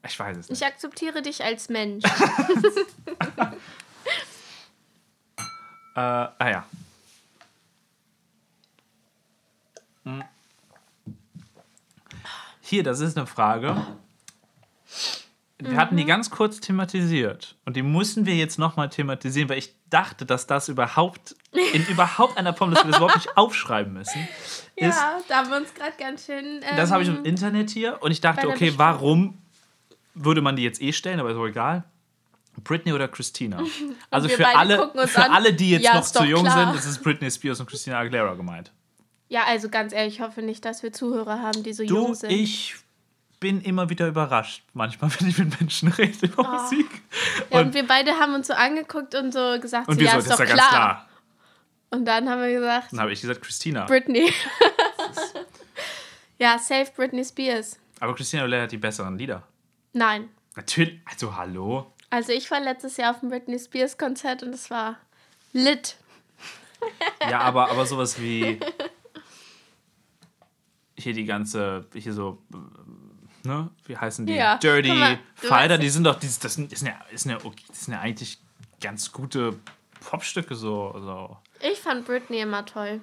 Ich weiß es nicht. Ich akzeptiere dich als Mensch. (laughs) (laughs) Äh, ah ja. Hm. Hier, das ist eine Frage. Wir hatten die ganz kurz thematisiert und die mussten wir jetzt nochmal thematisieren, weil ich dachte, dass das überhaupt in (laughs) überhaupt einer Form, dass wir das überhaupt nicht aufschreiben müssen. Ist, ja, da haben wir uns gerade ganz schön. Ähm, das habe ich im Internet hier und ich dachte, okay, Besprechung. warum würde man die jetzt eh stellen, aber ist auch egal. Britney oder Christina? (laughs) Also für alle, für an. alle, die jetzt Ja, noch zu jung klar. sind, ist es Britney Spears und Christina Aguilera gemeint. Ja, also ganz ehrlich, ich hoffe nicht, dass wir Zuhörer haben, die so Du, jung sind. ich bin immer wieder überrascht, manchmal, (laughs) wenn ich mit Menschen rede über Musik. ja, und, und- wir beide haben uns so angeguckt und so gesagt, Und so, ja, so, ist doch ist ja klar. ganz klar. Und dann haben wir gesagt, Dann habe ich gesagt Christina. Britney. (laughs) ja, safe Britney Spears. Aber Christina Aguilera hat die besseren Lieder. Nein. Natürlich, also hallo. Also ich war letztes Jahr auf dem Britney Spears Konzert und es war lit. (laughs) Ja, aber, aber sowas wie hier die ganze, hier so, ne, wie heißen die? Ja, Dirty mal, Fighter, die sind doch, die, das, sind, das, sind ja, das, sind ja, das sind ja eigentlich ganz gute Popstücke so. so. Ich fand Britney immer toll.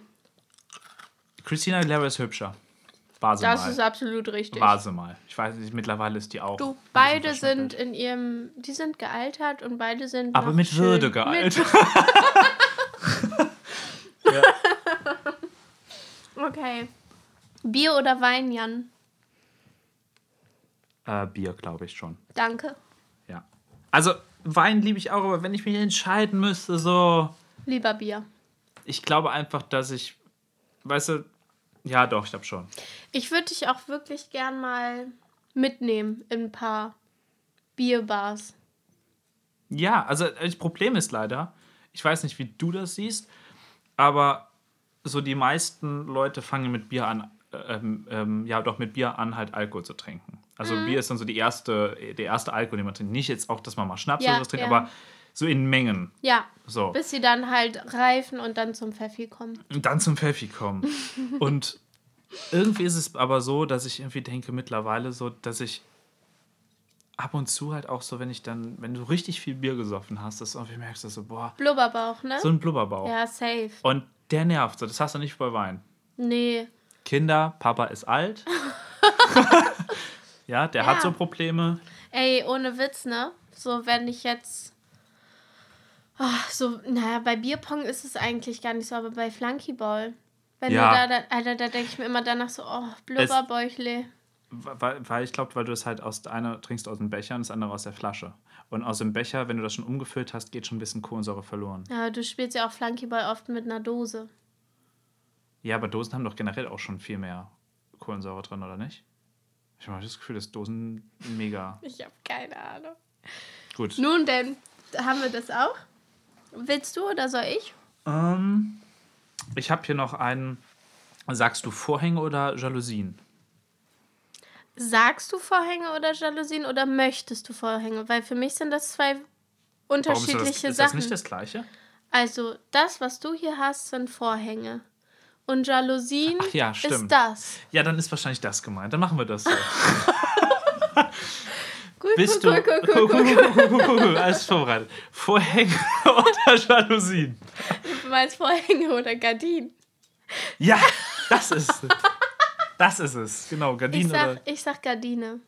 Christina Aguilera ist hübscher. War sie Das mal. ist absolut richtig. War sie mal. Ich weiß nicht, mittlerweile ist die auch. Du, beide sind in ihrem, die sind gealtert und beide sind Aber mit schön. Würde gealtert. (laughs) Okay. Bier oder Wein, Jan? Äh, Bier, glaube ich schon. Danke. Ja. Also, Wein liebe ich auch, aber wenn ich mich entscheiden müsste, so. Lieber Bier. Ich glaube einfach, dass ich. Weißt du. Ja, doch, ich glaube schon. Ich würde dich auch wirklich gern mal mitnehmen in ein paar Bierbars. Ja, also das Problem ist leider, ich weiß nicht, wie du das siehst, aber so die meisten Leute fangen mit Bier an, ähm, ähm, ja doch mit Bier an, halt Alkohol zu trinken. Also Bier ist dann so die erste, der erste Alkohol, den man trinkt. Nicht jetzt auch, dass man mal Schnaps Ja, oder was trinkt, ja. aber so in Mengen. Ja, So. bis sie dann halt reifen und dann zum Pfeffi kommen. Und dann zum Pfeffi kommen. (laughs) Und irgendwie ist es aber so, dass ich irgendwie denke mittlerweile so, dass ich ab und zu halt auch so, wenn ich dann, wenn du richtig viel Bier gesoffen hast, dass du irgendwie merkst, dass so, boah, Blubberbauch, ne? so ein Blubberbauch. ja, safe. Und der nervt so. Das hast du nicht bei Wein. Nee. Kinder, Papa ist alt. (laughs) ja, der Ja. hat so Probleme. Ey, ohne Witz, ne? So, wenn ich jetzt. Oh, so, naja, bei Bierpong ist es eigentlich gar nicht so, aber bei Flunkyball. Wenn Ja. du da, da Alter, da denke ich mir immer danach so, oh, Blubberbäuchle. Weil, weil ich glaube, weil du es halt aus einer trinkst aus dem Becher und das andere aus der Flasche. Und aus dem Becher, wenn du das schon umgefüllt hast, geht schon ein bisschen Kohlensäure verloren. Ja, du spielst ja auch Flunkyball oft mit einer Dose. Ja, aber Dosen haben doch generell auch schon viel mehr Kohlensäure drin, oder nicht? Ich habe das Gefühl, dass Dosen mega (laughs) Ich habe keine Ahnung. gut. Nun denn, haben wir das auch? Willst du oder soll ich? Ähm, ich habe hier noch einen. Sagst du Vorhänge oder Jalousien? Sagst du Vorhänge oder Jalousien oder möchtest du Vorhänge? Weil für mich sind das zwei Warum ist das, unterschiedliche ist das Sachen. nicht das gleiche? Also, das, was du hier hast, sind Vorhänge. Und Jalousien Ach ja, ist das. Ja, dann ist wahrscheinlich das gemeint. Dann machen wir das so. (laughs) Cool, Bist cool, du. cool, cool, cool, Alles vorbereitet. Vorhänge (laughs) oder Jalousien? Du meinst Vorhänge oder Gardinen? Ja, das ist es. Das ist es. Genau, Ich Gardinen oder. sag, ich sag Gardine.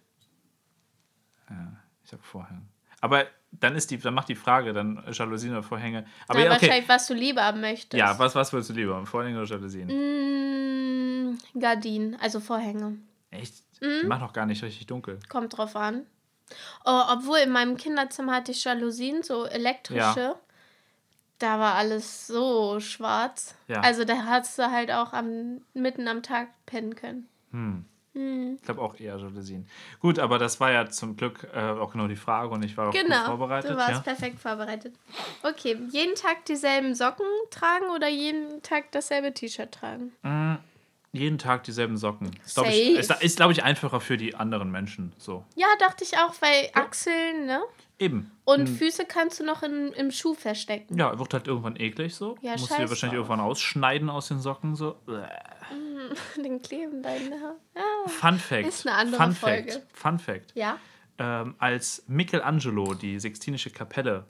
Ja, ich sag Vorhänge. Aber dann ist die, dann macht die Frage, dann Jalousien oder Vorhänge. Aber Na, ja, okay. wahrscheinlich, was du lieber haben möchtest. Ja, was, was würdest du lieber? Vorhänge oder Jalousien? Mm, Gardinen, also Vorhänge. Echt? Mhm. Die machen doch gar nicht richtig dunkel. Kommt drauf an. Oh, obwohl in meinem Kinderzimmer hatte ich Jalousien, so elektrische. Ja. Da war alles so schwarz. Ja. Also da hast du halt auch am, mitten am Tag pennen können. Ich glaube auch eher Jalousien. Gut, aber das war ja zum Glück äh, auch genau die Frage und ich war auch gut Genau, vorbereitet. du warst ja? perfekt vorbereitet. Okay, jeden Tag dieselben Socken tragen oder jeden Tag dasselbe T-Shirt tragen? Jeden Tag dieselben Socken. Ist, glaube ich, ist, ist, glaub ich, einfacher für die anderen Menschen. So. Ja, dachte ich auch, weil Achseln, ne? Eben. Und Füße kannst du noch in, im Schuh verstecken. Ja, wird halt irgendwann eklig so. Ja, Musst du dir wahrscheinlich drauf. irgendwann ausschneiden aus den Socken. So. (laughs) Den kleben deine Haare. Ja. Fun Fact. Ist eine andere Fun Folge. Fact. Fun Fact. ja. Ähm, als Michelangelo die Sixtinische Kapelle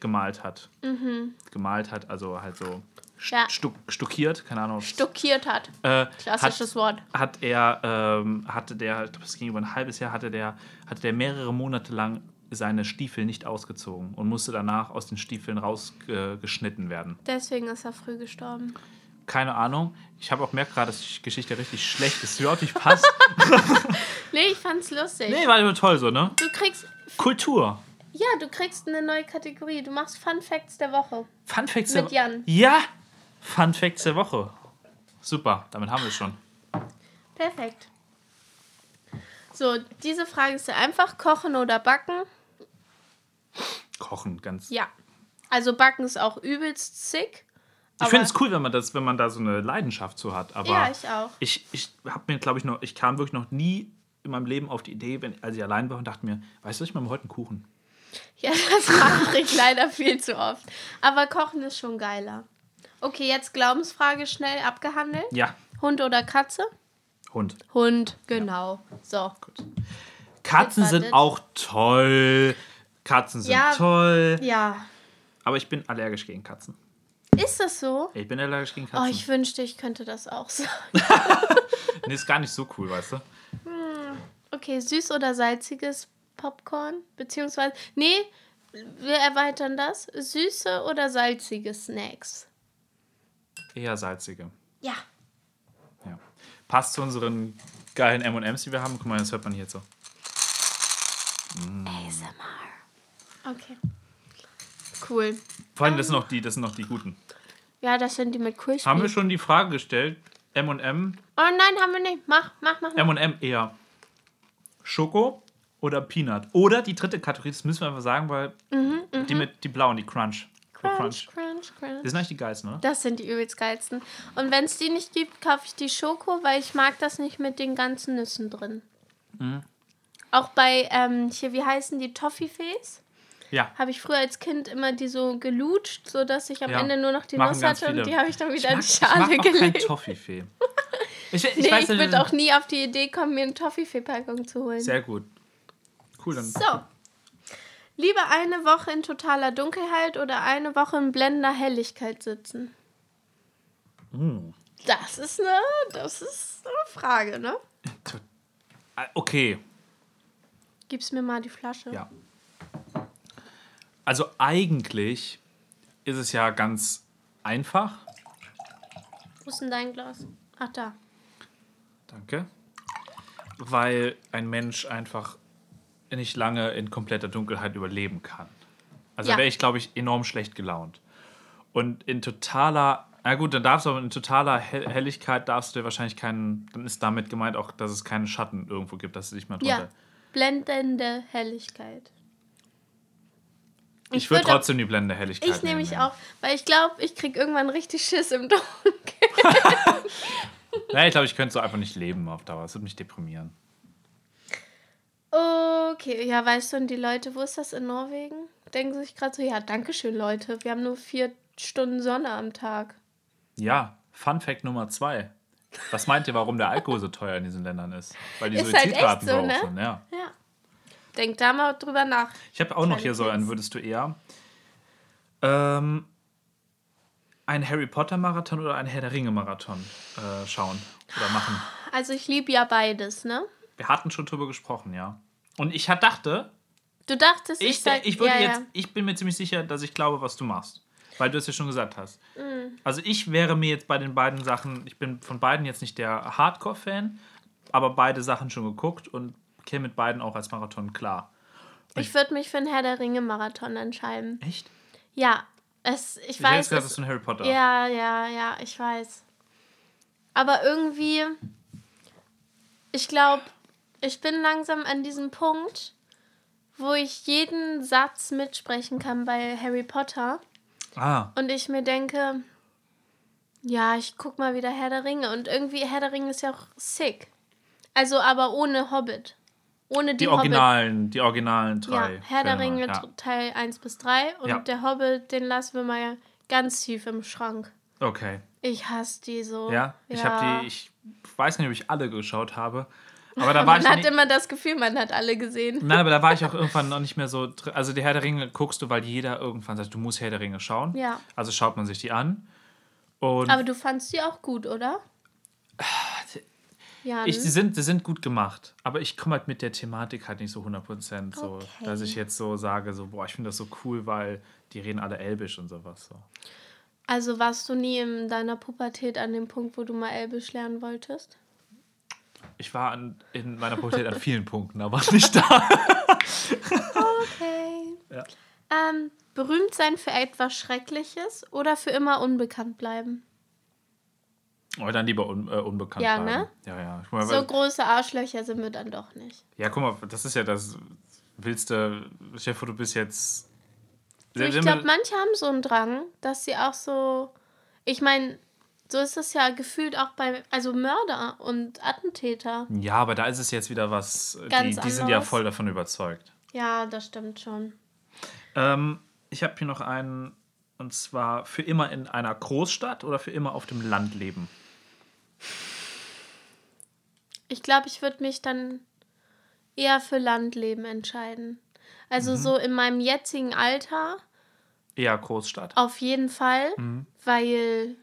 gemalt hat, gemalt hat, also halt so Mhm. Ja. stuck stuckiert, keine Ahnung. Stuckiert hat. äh, Klassisches hat, Wort. Hat er, ähm, hatte der, ich glaube, es ging über ein halbes Jahr, hatte der, hatte der mehrere Monate lang seine Stiefel nicht ausgezogen und musste danach aus den Stiefeln rausgeschnitten werden. Deswegen ist er früh gestorben. Keine Ahnung. Ich habe auch merkt gerade, dass die Geschichte richtig schlecht ist, überhaupt nicht passt. (laughs) Nee, ich fand's lustig. nee, war immer toll so, ne? Du kriegst. Kultur. Ja, du kriegst eine neue Kategorie. Du machst Fun Facts der Woche. Fun Facts Mit der Jan. Ja! Fun Facts der Woche. Super, damit haben wir es schon. Perfekt. So, diese Frage ist sehr einfach. Kochen oder backen? Kochen, ganz. Ja. Also backen ist auch übelst sick. ich finde es cool, wenn man das, wenn man da so eine Leidenschaft zu hat. Aber Ja, ich auch. ich, ich habe mir, glaube ich, noch, ich kam wirklich noch nie in meinem Leben auf die Idee, wenn, als ich allein war und dachte mir, weißt du, ich mache mir heute einen Kuchen. Ja, das mache ich leider viel zu oft. Aber Kochen ist schon geiler. Okay, jetzt Glaubensfrage schnell abgehandelt. Ja, Hund oder Katze? Hund. Hund, genau. So. Katzen Jetzt sind auch toll. Katzen sind Ja. toll. Ja. Aber ich bin allergisch gegen Katzen. Ist das so? Ich bin allergisch gegen Oh, Katzen. ich wünschte, ich könnte das auch sagen. (laughs) nee, ist gar nicht so cool, weißt du? Okay, süß oder salziges Popcorn? Beziehungsweise, nee, wir erweitern das. Süße oder salzige Snacks? Eher salzige. Ja. Ja. Passt zu unseren geilen M&M's, die wir haben. Guck mal, das hört man hier jetzt so. ASMR. Okay. Cool. Vor allem, das sind noch die, das sind noch die guten. Ja, das sind die mit Crispy. Haben wir schon die Frage gestellt? M&M, Oh nein, haben wir nicht. Mach, mach, mach. M&M eher Schoko oder Peanut? Oder die dritte Kategorie, das müssen wir einfach sagen, weil die mit die blauen, die Crunch. Die Mhm, Crunch, crunch, Die crunch. sind eigentlich die geilsten, ne? Das sind die übelst geilsten. Und wenn es die nicht gibt, kaufe ich die Schoko, weil ich mag das nicht mit den ganzen Nüssen drin. Mhm. Auch bei, ähm, hier, wie heißen die, Toffifees? Ja. Habe ich früher als Kind immer die so gelutscht, sodass ich am Ja. Ende nur noch die Machen Nuss hatte und die habe ich dann wieder Ich in mag, die ich mag Schale auch kein gelegt. Toffifee. (laughs) Ich, ich Nee, weiß ich würde auch nie auf die Idee kommen, mir eine Toffifee-Packung zu holen. Sehr gut. Cool, dann. So. Lieber eine Woche in totaler Dunkelheit oder eine Woche in blendender Helligkeit sitzen? Hm. Das ist eine, das ist eine Frage, ne? Ah, Okay, Gib's mir mal die Flasche. ja. Also eigentlich ist es ja ganz einfach. Wo ist denn dein Glas? Ach, da. Danke. Weil ein Mensch einfach nicht lange in kompletter Dunkelheit überleben kann. Also Ja. wäre ich, glaube ich, enorm schlecht gelaunt. Und in totaler, na gut, dann darfst du aber in totaler Hell Helligkeit darfst du dir wahrscheinlich keinen, dann ist damit gemeint auch, dass es keinen Schatten irgendwo gibt, dass du dich mal drunter. Ja. Blendende Helligkeit. Ich, Ich würde würd trotzdem die blende Helligkeit. Ich nehme ja. auch, weil ich glaube, ich krieg irgendwann richtig Schiss im Dunkeln. (laughs) Ja, ich glaube, ich könnte so einfach nicht leben auf Dauer. Es würde mich deprimieren. Okay, ja, weißt du, und die Leute, wo ist das in Norwegen? Denken sich gerade so, ja, danke schön, Leute. Wir haben nur vier Stunden Sonne am Tag. Ja, Fun Fact Nummer zwei. Was meint ihr, warum der Alkohol so teuer in diesen Ländern ist? Weil die Ist halt Suizidraten so, so hoch ne? sind, ja. Ja. Denk da mal drüber nach. Ich habe auch noch hier so Kids. einen, würdest du eher ähm, einen Harry Potter Marathon oder einen Herr der Ringe Marathon äh, schauen oder machen? Also ich liebe ja beides, ne? Wir hatten schon drüber gesprochen, ja. Und ich dachte, Du dachtest, ich, ich, sag, ich würde ja, jetzt, Ja. ich bin mir ziemlich sicher, dass ich glaube, was du machst. Weil du es ja schon gesagt hast. Mm. Also ich wäre mir jetzt bei den beiden Sachen, ich bin von beiden jetzt nicht der Hardcore-Fan, aber beide Sachen schon geguckt und käme mit beiden auch als Marathon klar. Ich würde mich für einen Herr der Ringe-Marathon entscheiden. Echt? Ja, es, ich Ich weiß. jetzt gedacht, es- ist ein Harry Potter. Ja, ja, ja, ich weiß. Aber irgendwie, ich glaube, ich bin langsam an diesem Punkt, wo ich jeden Satz mitsprechen kann bei Harry Potter. Ah, Und ich mir denke, ja, ich guck mal wieder Herr der Ringe. Und irgendwie Herr der Ringe ist ja auch sick. Also aber ohne Hobbit. Ohne die, die Hobbit. originalen, die originalen drei. Ja, Herr der Filme, Ringe ja. Teil 1 bis 3 und Ja. der Hobbit, den lassen wir mal ganz tief im Schrank. Okay. Ich hasse die so. Ja, ich Ja. habe die, ich weiß nicht, ob ich alle geschaut habe. Aber da war Man ich hat nicht, immer das Gefühl, man hat alle gesehen. Nein, aber da war ich auch irgendwann noch nicht mehr so. Also, die Herr der Ringe guckst du, weil jeder irgendwann sagt, du musst Herr der Ringe schauen. Ja. Also schaut man sich die an. Und Aber du fandst die auch gut, oder? Ja, ich, ne? die, sind, die sind gut gemacht. Aber ich komme halt mit der Thematik halt nicht so 100% so, Okay. dass ich jetzt so sage, so, boah, ich finde das so cool, weil die reden alle Elbisch und sowas. So. also warst du nie in deiner Pubertät an dem Punkt, wo du mal Elbisch lernen wolltest? Ich war an, in meiner Pubertät an vielen Punkten, aber (laughs) nicht da. Okay. Ja. Ähm, berühmt sein für etwas Schreckliches oder für immer unbekannt bleiben? Oder dann lieber un, äh, unbekannt Ja, bleiben. ne? Ja, ja. Meine, So große Arschlöcher sind wir dann doch nicht. Ja, guck mal, das ist ja das. Willst du, Chef, du bist jetzt. Ich glaube, manche haben so einen Drang, dass sie auch so. Ich meine, so ist es ja gefühlt auch bei. Also Mörder und Attentäter. ja, aber da ist es jetzt wieder was. Die, Ganz die sind ja voll davon überzeugt. Ja, das stimmt schon. Ähm, ich habe hier noch einen, und zwar für immer in einer Großstadt oder für immer auf dem Land leben. Ich glaube, ich würde mich dann eher für Landleben entscheiden. Also Mhm. so in meinem jetzigen Alter Eher Großstadt. auf jeden Fall, Mhm. weil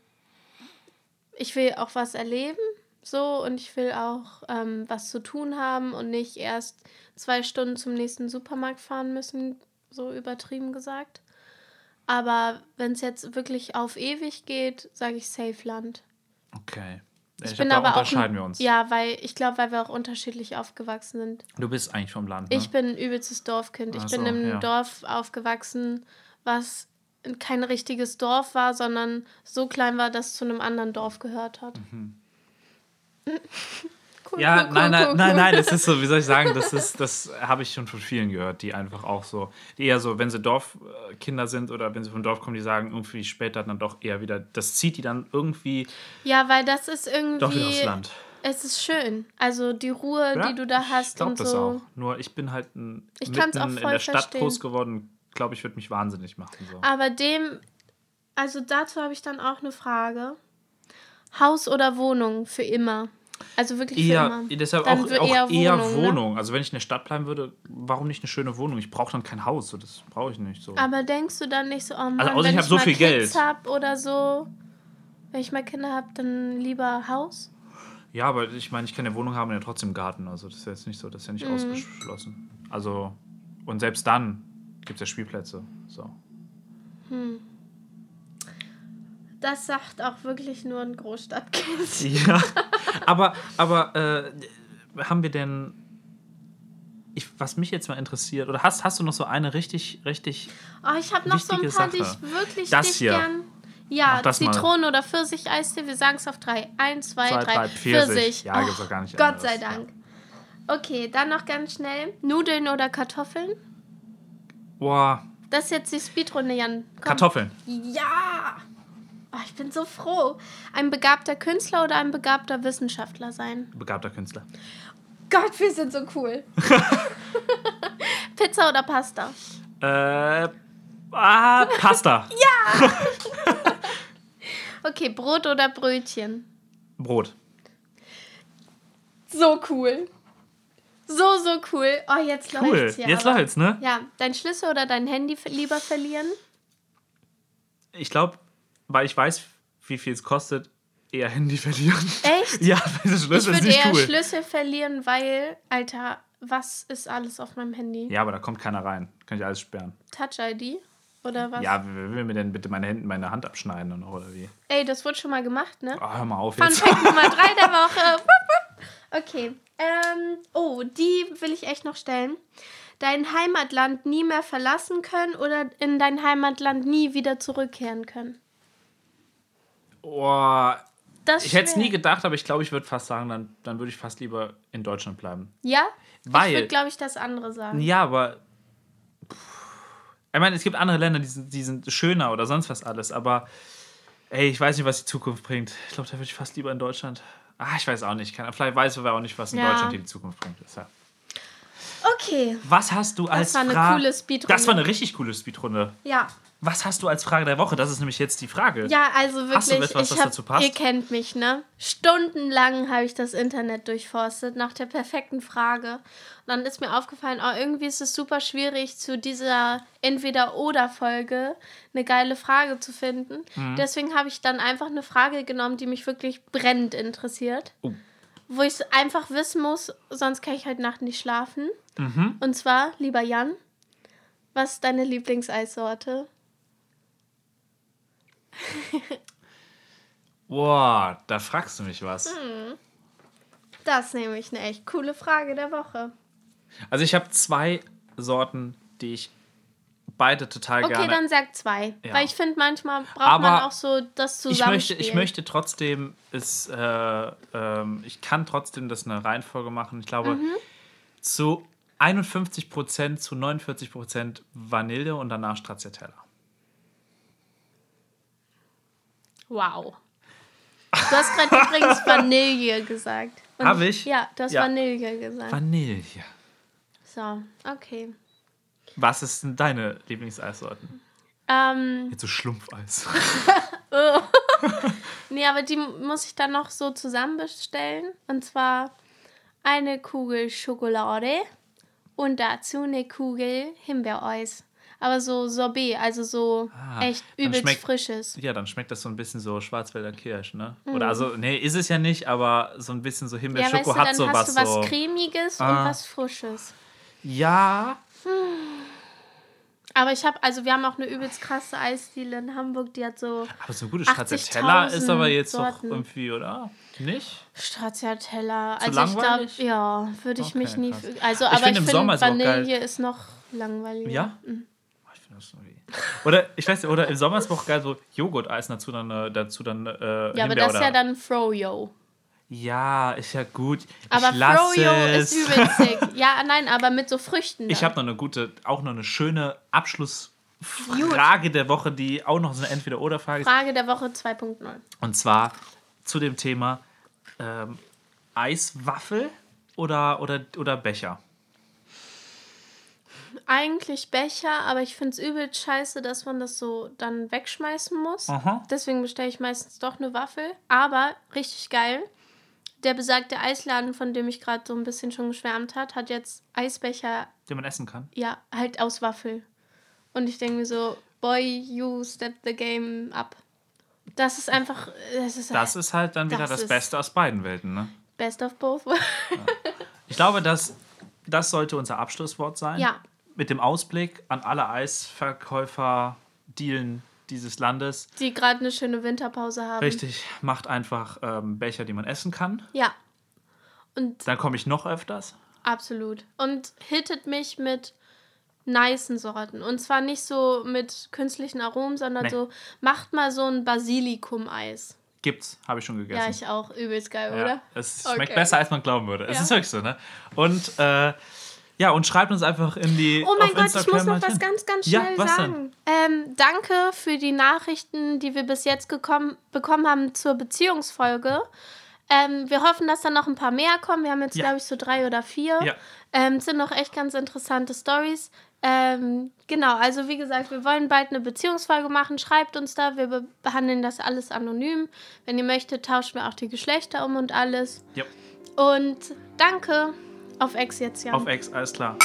ich will auch was erleben, so und ich will auch ähm, was zu tun haben und nicht erst zwei Stunden zum nächsten Supermarkt fahren müssen, so übertrieben gesagt. Aber wenn es jetzt wirklich auf ewig geht, sage ich Safe Land. Okay. Ich, Ich, bin glaub, da aber auch unterscheiden wir uns. Ja, weil ich glaube, weil wir auch unterschiedlich aufgewachsen sind. Du bist eigentlich vom Land. Ne? Ich bin ein übelstes Dorfkind. Ich Ach bin im ja. Dorf aufgewachsen, was kein richtiges Dorf war, sondern so klein war, dass es zu einem anderen Dorf gehört hat. (laughs) cool, Mhm. Ja, cool, cool, nein, nein, cool, nein, cool. nein, das ist so, wie soll ich sagen, (laughs) das ist, das habe ich schon von vielen gehört, die einfach auch so, die eher so, wenn sie Dorfkinder sind oder wenn sie vom Dorf kommen, die sagen irgendwie später dann doch eher wieder, das zieht die dann irgendwie Ja, weil das ist irgendwie. doch wieder aufs Land. Es ist schön. Also die Ruhe, Ja, die du da hast Ich glaube und das so. auch. Nur ich bin halt ein, Ich auch in der Stadt verstehen. groß geworden, glaube ich, würde mich wahnsinnig machen. So. Aber dem, also dazu habe ich dann auch eine Frage. Haus oder Wohnung für immer? Also wirklich für Eher, immer. deshalb Dann auch, wür- auch eher, eher Wohnung. Wohnung, ne? Also wenn ich in der Stadt bleiben würde, warum nicht eine schöne Wohnung? Ich brauche dann kein Haus, so, das brauche ich nicht. So. Aber denkst du dann nicht so, oh Mann, Also wenn ich hab so mal viel Kids Geld. hab oder so, wenn ich mal Kinder habe, dann lieber Haus? Ja, aber ich meine, ich kann ja Wohnung haben und ja trotzdem Garten. Also das ist ja jetzt nicht so, das ist ja nicht Mhm. ausgeschlossen. Also, und selbst dann gibt es ja Spielplätze. So. Das sagt auch wirklich nur ein Großstadtkind. (laughs) Ja. aber, aber äh, haben wir denn. Ich, was mich jetzt mal interessiert, oder hast, hast du noch so eine richtig, richtig. Oh, ich habe noch so ein paar, die Sache. ich wirklich Das nicht hier. gern. Ja, das mal. Zitronen- oder Pfirsich-Eistee. Wir sagen es auf drei. Eins, zwei, Zwei, drei. drei, Pfirsich. Pfirsich. Ja, oh, gibt's doch gar nicht Gott anders. sei Dank. Okay, dann noch ganz schnell. Nudeln oder Kartoffeln? Boah, Das ist jetzt die Speedrunde, Jan. Komm. Kartoffeln. Ja! Oh, ich bin so froh. Ein begabter Künstler oder ein begabter Wissenschaftler sein? Begabter Künstler. Gott, wir sind so cool. (laughs) Pizza oder Pasta? Äh. Ah, Pasta. (laughs) (laughs) Okay, Brot oder Brötchen? Brot. So cool. So, so cool. Oh, jetzt Cool. läuft's ja. Jetzt aber- läuft's, ne? Ja, dein Schlüssel oder dein Handy lieber verlieren? Ich glaube, weil ich weiß, wie viel es kostet, eher Handy verlieren. Echt? (laughs) Ja, das ich Schlüssel ist würde nicht eher cool. Schlüssel verlieren, weil, Alter, was ist alles auf meinem Handy? Ja, aber da kommt keiner rein. Kann ich alles sperren. Touch-ID? Oder was? Ja, wer will mir denn bitte meine, Hände, meine Hand abschneiden und oder wie? Ey, das wurde schon mal gemacht, ne? Oh, hör mal auf Fun jetzt. Fact Nummer 3 der (laughs) Woche. Okay. Ähm, oh, die will ich echt noch stellen. dein Heimatland nie mehr verlassen können oder in dein Heimatland nie wieder zurückkehren können? Boah, Das ich hätte es nie gedacht, aber ich glaube, ich würde fast sagen, dann, dann würde ich fast lieber in Deutschland bleiben. Ja? ich Weil- würde, glaube ich, das andere sagen. Ja, aber. Puh. Ich meine, es gibt andere Länder, die sind, die sind schöner oder sonst was alles, aber ey, ich weiß nicht, was die Zukunft bringt. Ich glaube, da würde ich fast lieber in Deutschland. Ah, ich weiß auch nicht. Kann, vielleicht weiß ich auch nicht, was in Ja. Deutschland die Zukunft bringt. Deshalb. Okay. Was hast du als war eine Fra- coole Speedrunde. Das war eine richtig coole Speedrunde. Ja. Was hast du als Frage der Woche? Das ist nämlich jetzt die Frage. Ja, also wirklich, Hast du etwas, ich was hab, dazu passt? ihr kennt mich, ne? Stundenlang habe ich das Internet durchforstet nach der perfekten Frage. Und dann ist mir aufgefallen, oh, irgendwie ist es super schwierig, zu dieser Entweder-Oder-Folge eine geile Frage zu finden. Mhm. Deswegen habe ich dann einfach eine Frage genommen, die mich wirklich brennend interessiert. Oh. Wo ich es einfach wissen muss, sonst kann ich heute Nacht nicht schlafen. Mhm. Und zwar, lieber Jan, was ist deine Lieblingseissorte? Boah, da fragst du mich was. Hm. Das ist nämlich eine echt coole Frage der Woche. Also ich habe zwei Sorten, die ich beide total Okay, gerne. dann sag zwei. Ja. Weil ich finde, manchmal braucht Aber man auch so das ich möchte, Zusammenspiel. ich möchte trotzdem, ist, äh, ähm, ich kann trotzdem das eine Reihenfolge machen. Ich glaube, Mhm. zu 51% zu 49% Vanille und danach Stracciatella. Wow. Du hast gerade übrigens (laughs) Vanille gesagt. Und Hab ich? Ja, du hast Ja. Vanille gesagt. Vanille. so, okay. Was ist denn deine Lieblingseissorten? Ähm, Jetzt so Schlumpfeis. (laughs) (laughs) nee, aber die muss ich dann noch so zusammenbestellen. Und zwar eine Kugel Schokolade und dazu eine Kugel Himbeereis. Aber so Sorbet, also so Ah, echt übelst schmeckt- frisches. Ja, dann schmeckt das so ein bisschen so Schwarzwälder Kirsch, ne? Mhm. Oder also, nee, ist es ja nicht, aber so ein bisschen so Ja, Himbeerschoko weißt du, hat dann so hast was du was so. Cremiges Ah. und was Frisches. Ja, Aber ich habe, also wir haben auch eine übelst krasse Eisdiele in Hamburg, die hat so aber so ein gutes 80.000 Stracciatella ist aber jetzt doch irgendwie, oder? Nicht? Stracciatella. Zu Also ich glaube, langweilig? ja, würde ich Okay, mich nie. Also, Ich aber find, ich finde, Vanille ist noch langweiliger. Ja? Mhm. Ich irgendwie. Oder ich weiß nicht, oder im Sommer ist es auch geil, so Joghurt-Eis dazu dann, äh, dazu dann äh, Ja, aber das ist ja dann Froyo. Ja, ist ja gut. Aber ich Froyo ist übelst sick. (laughs) Ja, nein, aber mit so Früchten. Ich dann. habe noch eine gute, auch noch eine schöne Abschlussfrage der Woche, die auch noch so eine Entweder-Oder-Frage ist. Frage der Woche 2.0. Und zwar zu dem Thema ähm, Eiswaffel oder, oder, oder Becher. Eigentlich Becher, aber ich finde es übelst scheiße, dass man das so dann wegschmeißen muss. Aha. Deswegen bestelle ich meistens doch eine Waffel. Aber richtig geil. Der besagte Eisladen, von dem ich gerade so ein bisschen schon geschwärmt hat, hat jetzt Eisbecher, Den man essen kann. ja, halt aus Waffel. Und ich denke mir so, boy, you step the game up. Das ist einfach, das ist Das ist halt dann wieder Das das, Beste aus beiden Welten. Ne? best of both worlds. Ich glaube, dass das sollte unser Abschlusswort sein. Ja. Mit dem Ausblick an alle Eisverkäufer, Dielen dieses Landes. Die gerade eine schöne Winterpause haben. Richtig, macht einfach ähm, Becher, die man essen kann. Ja. Und Dann komme ich noch öfters. Absolut. Und hittet mich mit nicen Sorten. Und zwar nicht so mit künstlichen Aromen, sondern Nee. so, macht mal so ein Basilikum-Eis. Gibt's, habe ich schon gegessen. Ja, ich auch. Übelst geil, Ja, oder? Es Okay. schmeckt besser, als man glauben würde. Es Ja. ist wirklich so, ne? Und äh, ja, und schreibt uns einfach in die. Oh mein Gott, Instagram ich muss noch was hin. ganz, ganz Ja, schnell was sagen. Ähm, danke für die Nachrichten, die wir bis jetzt gekommen, bekommen haben zur Beziehungsfolge. Ähm, wir hoffen, dass da noch ein paar mehr kommen. Wir haben jetzt, Ja. glaube ich, so drei oder vier. Ja. Ähm, es sind noch echt ganz interessante Stories. Ähm, genau, also wie gesagt, wir wollen bald eine Beziehungsfolge machen. Schreibt uns da, wir be behandeln das alles anonym. Wenn ihr möchtet, tauschen wir auch die Geschlechter um und alles. Ja, Und danke. Auf Ex jetzt, ja. Auf Ex, alles klar.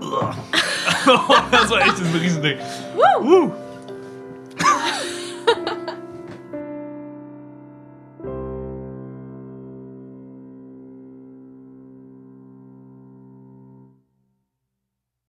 (laughs) das war echt ein Riesending. Woo! Uh.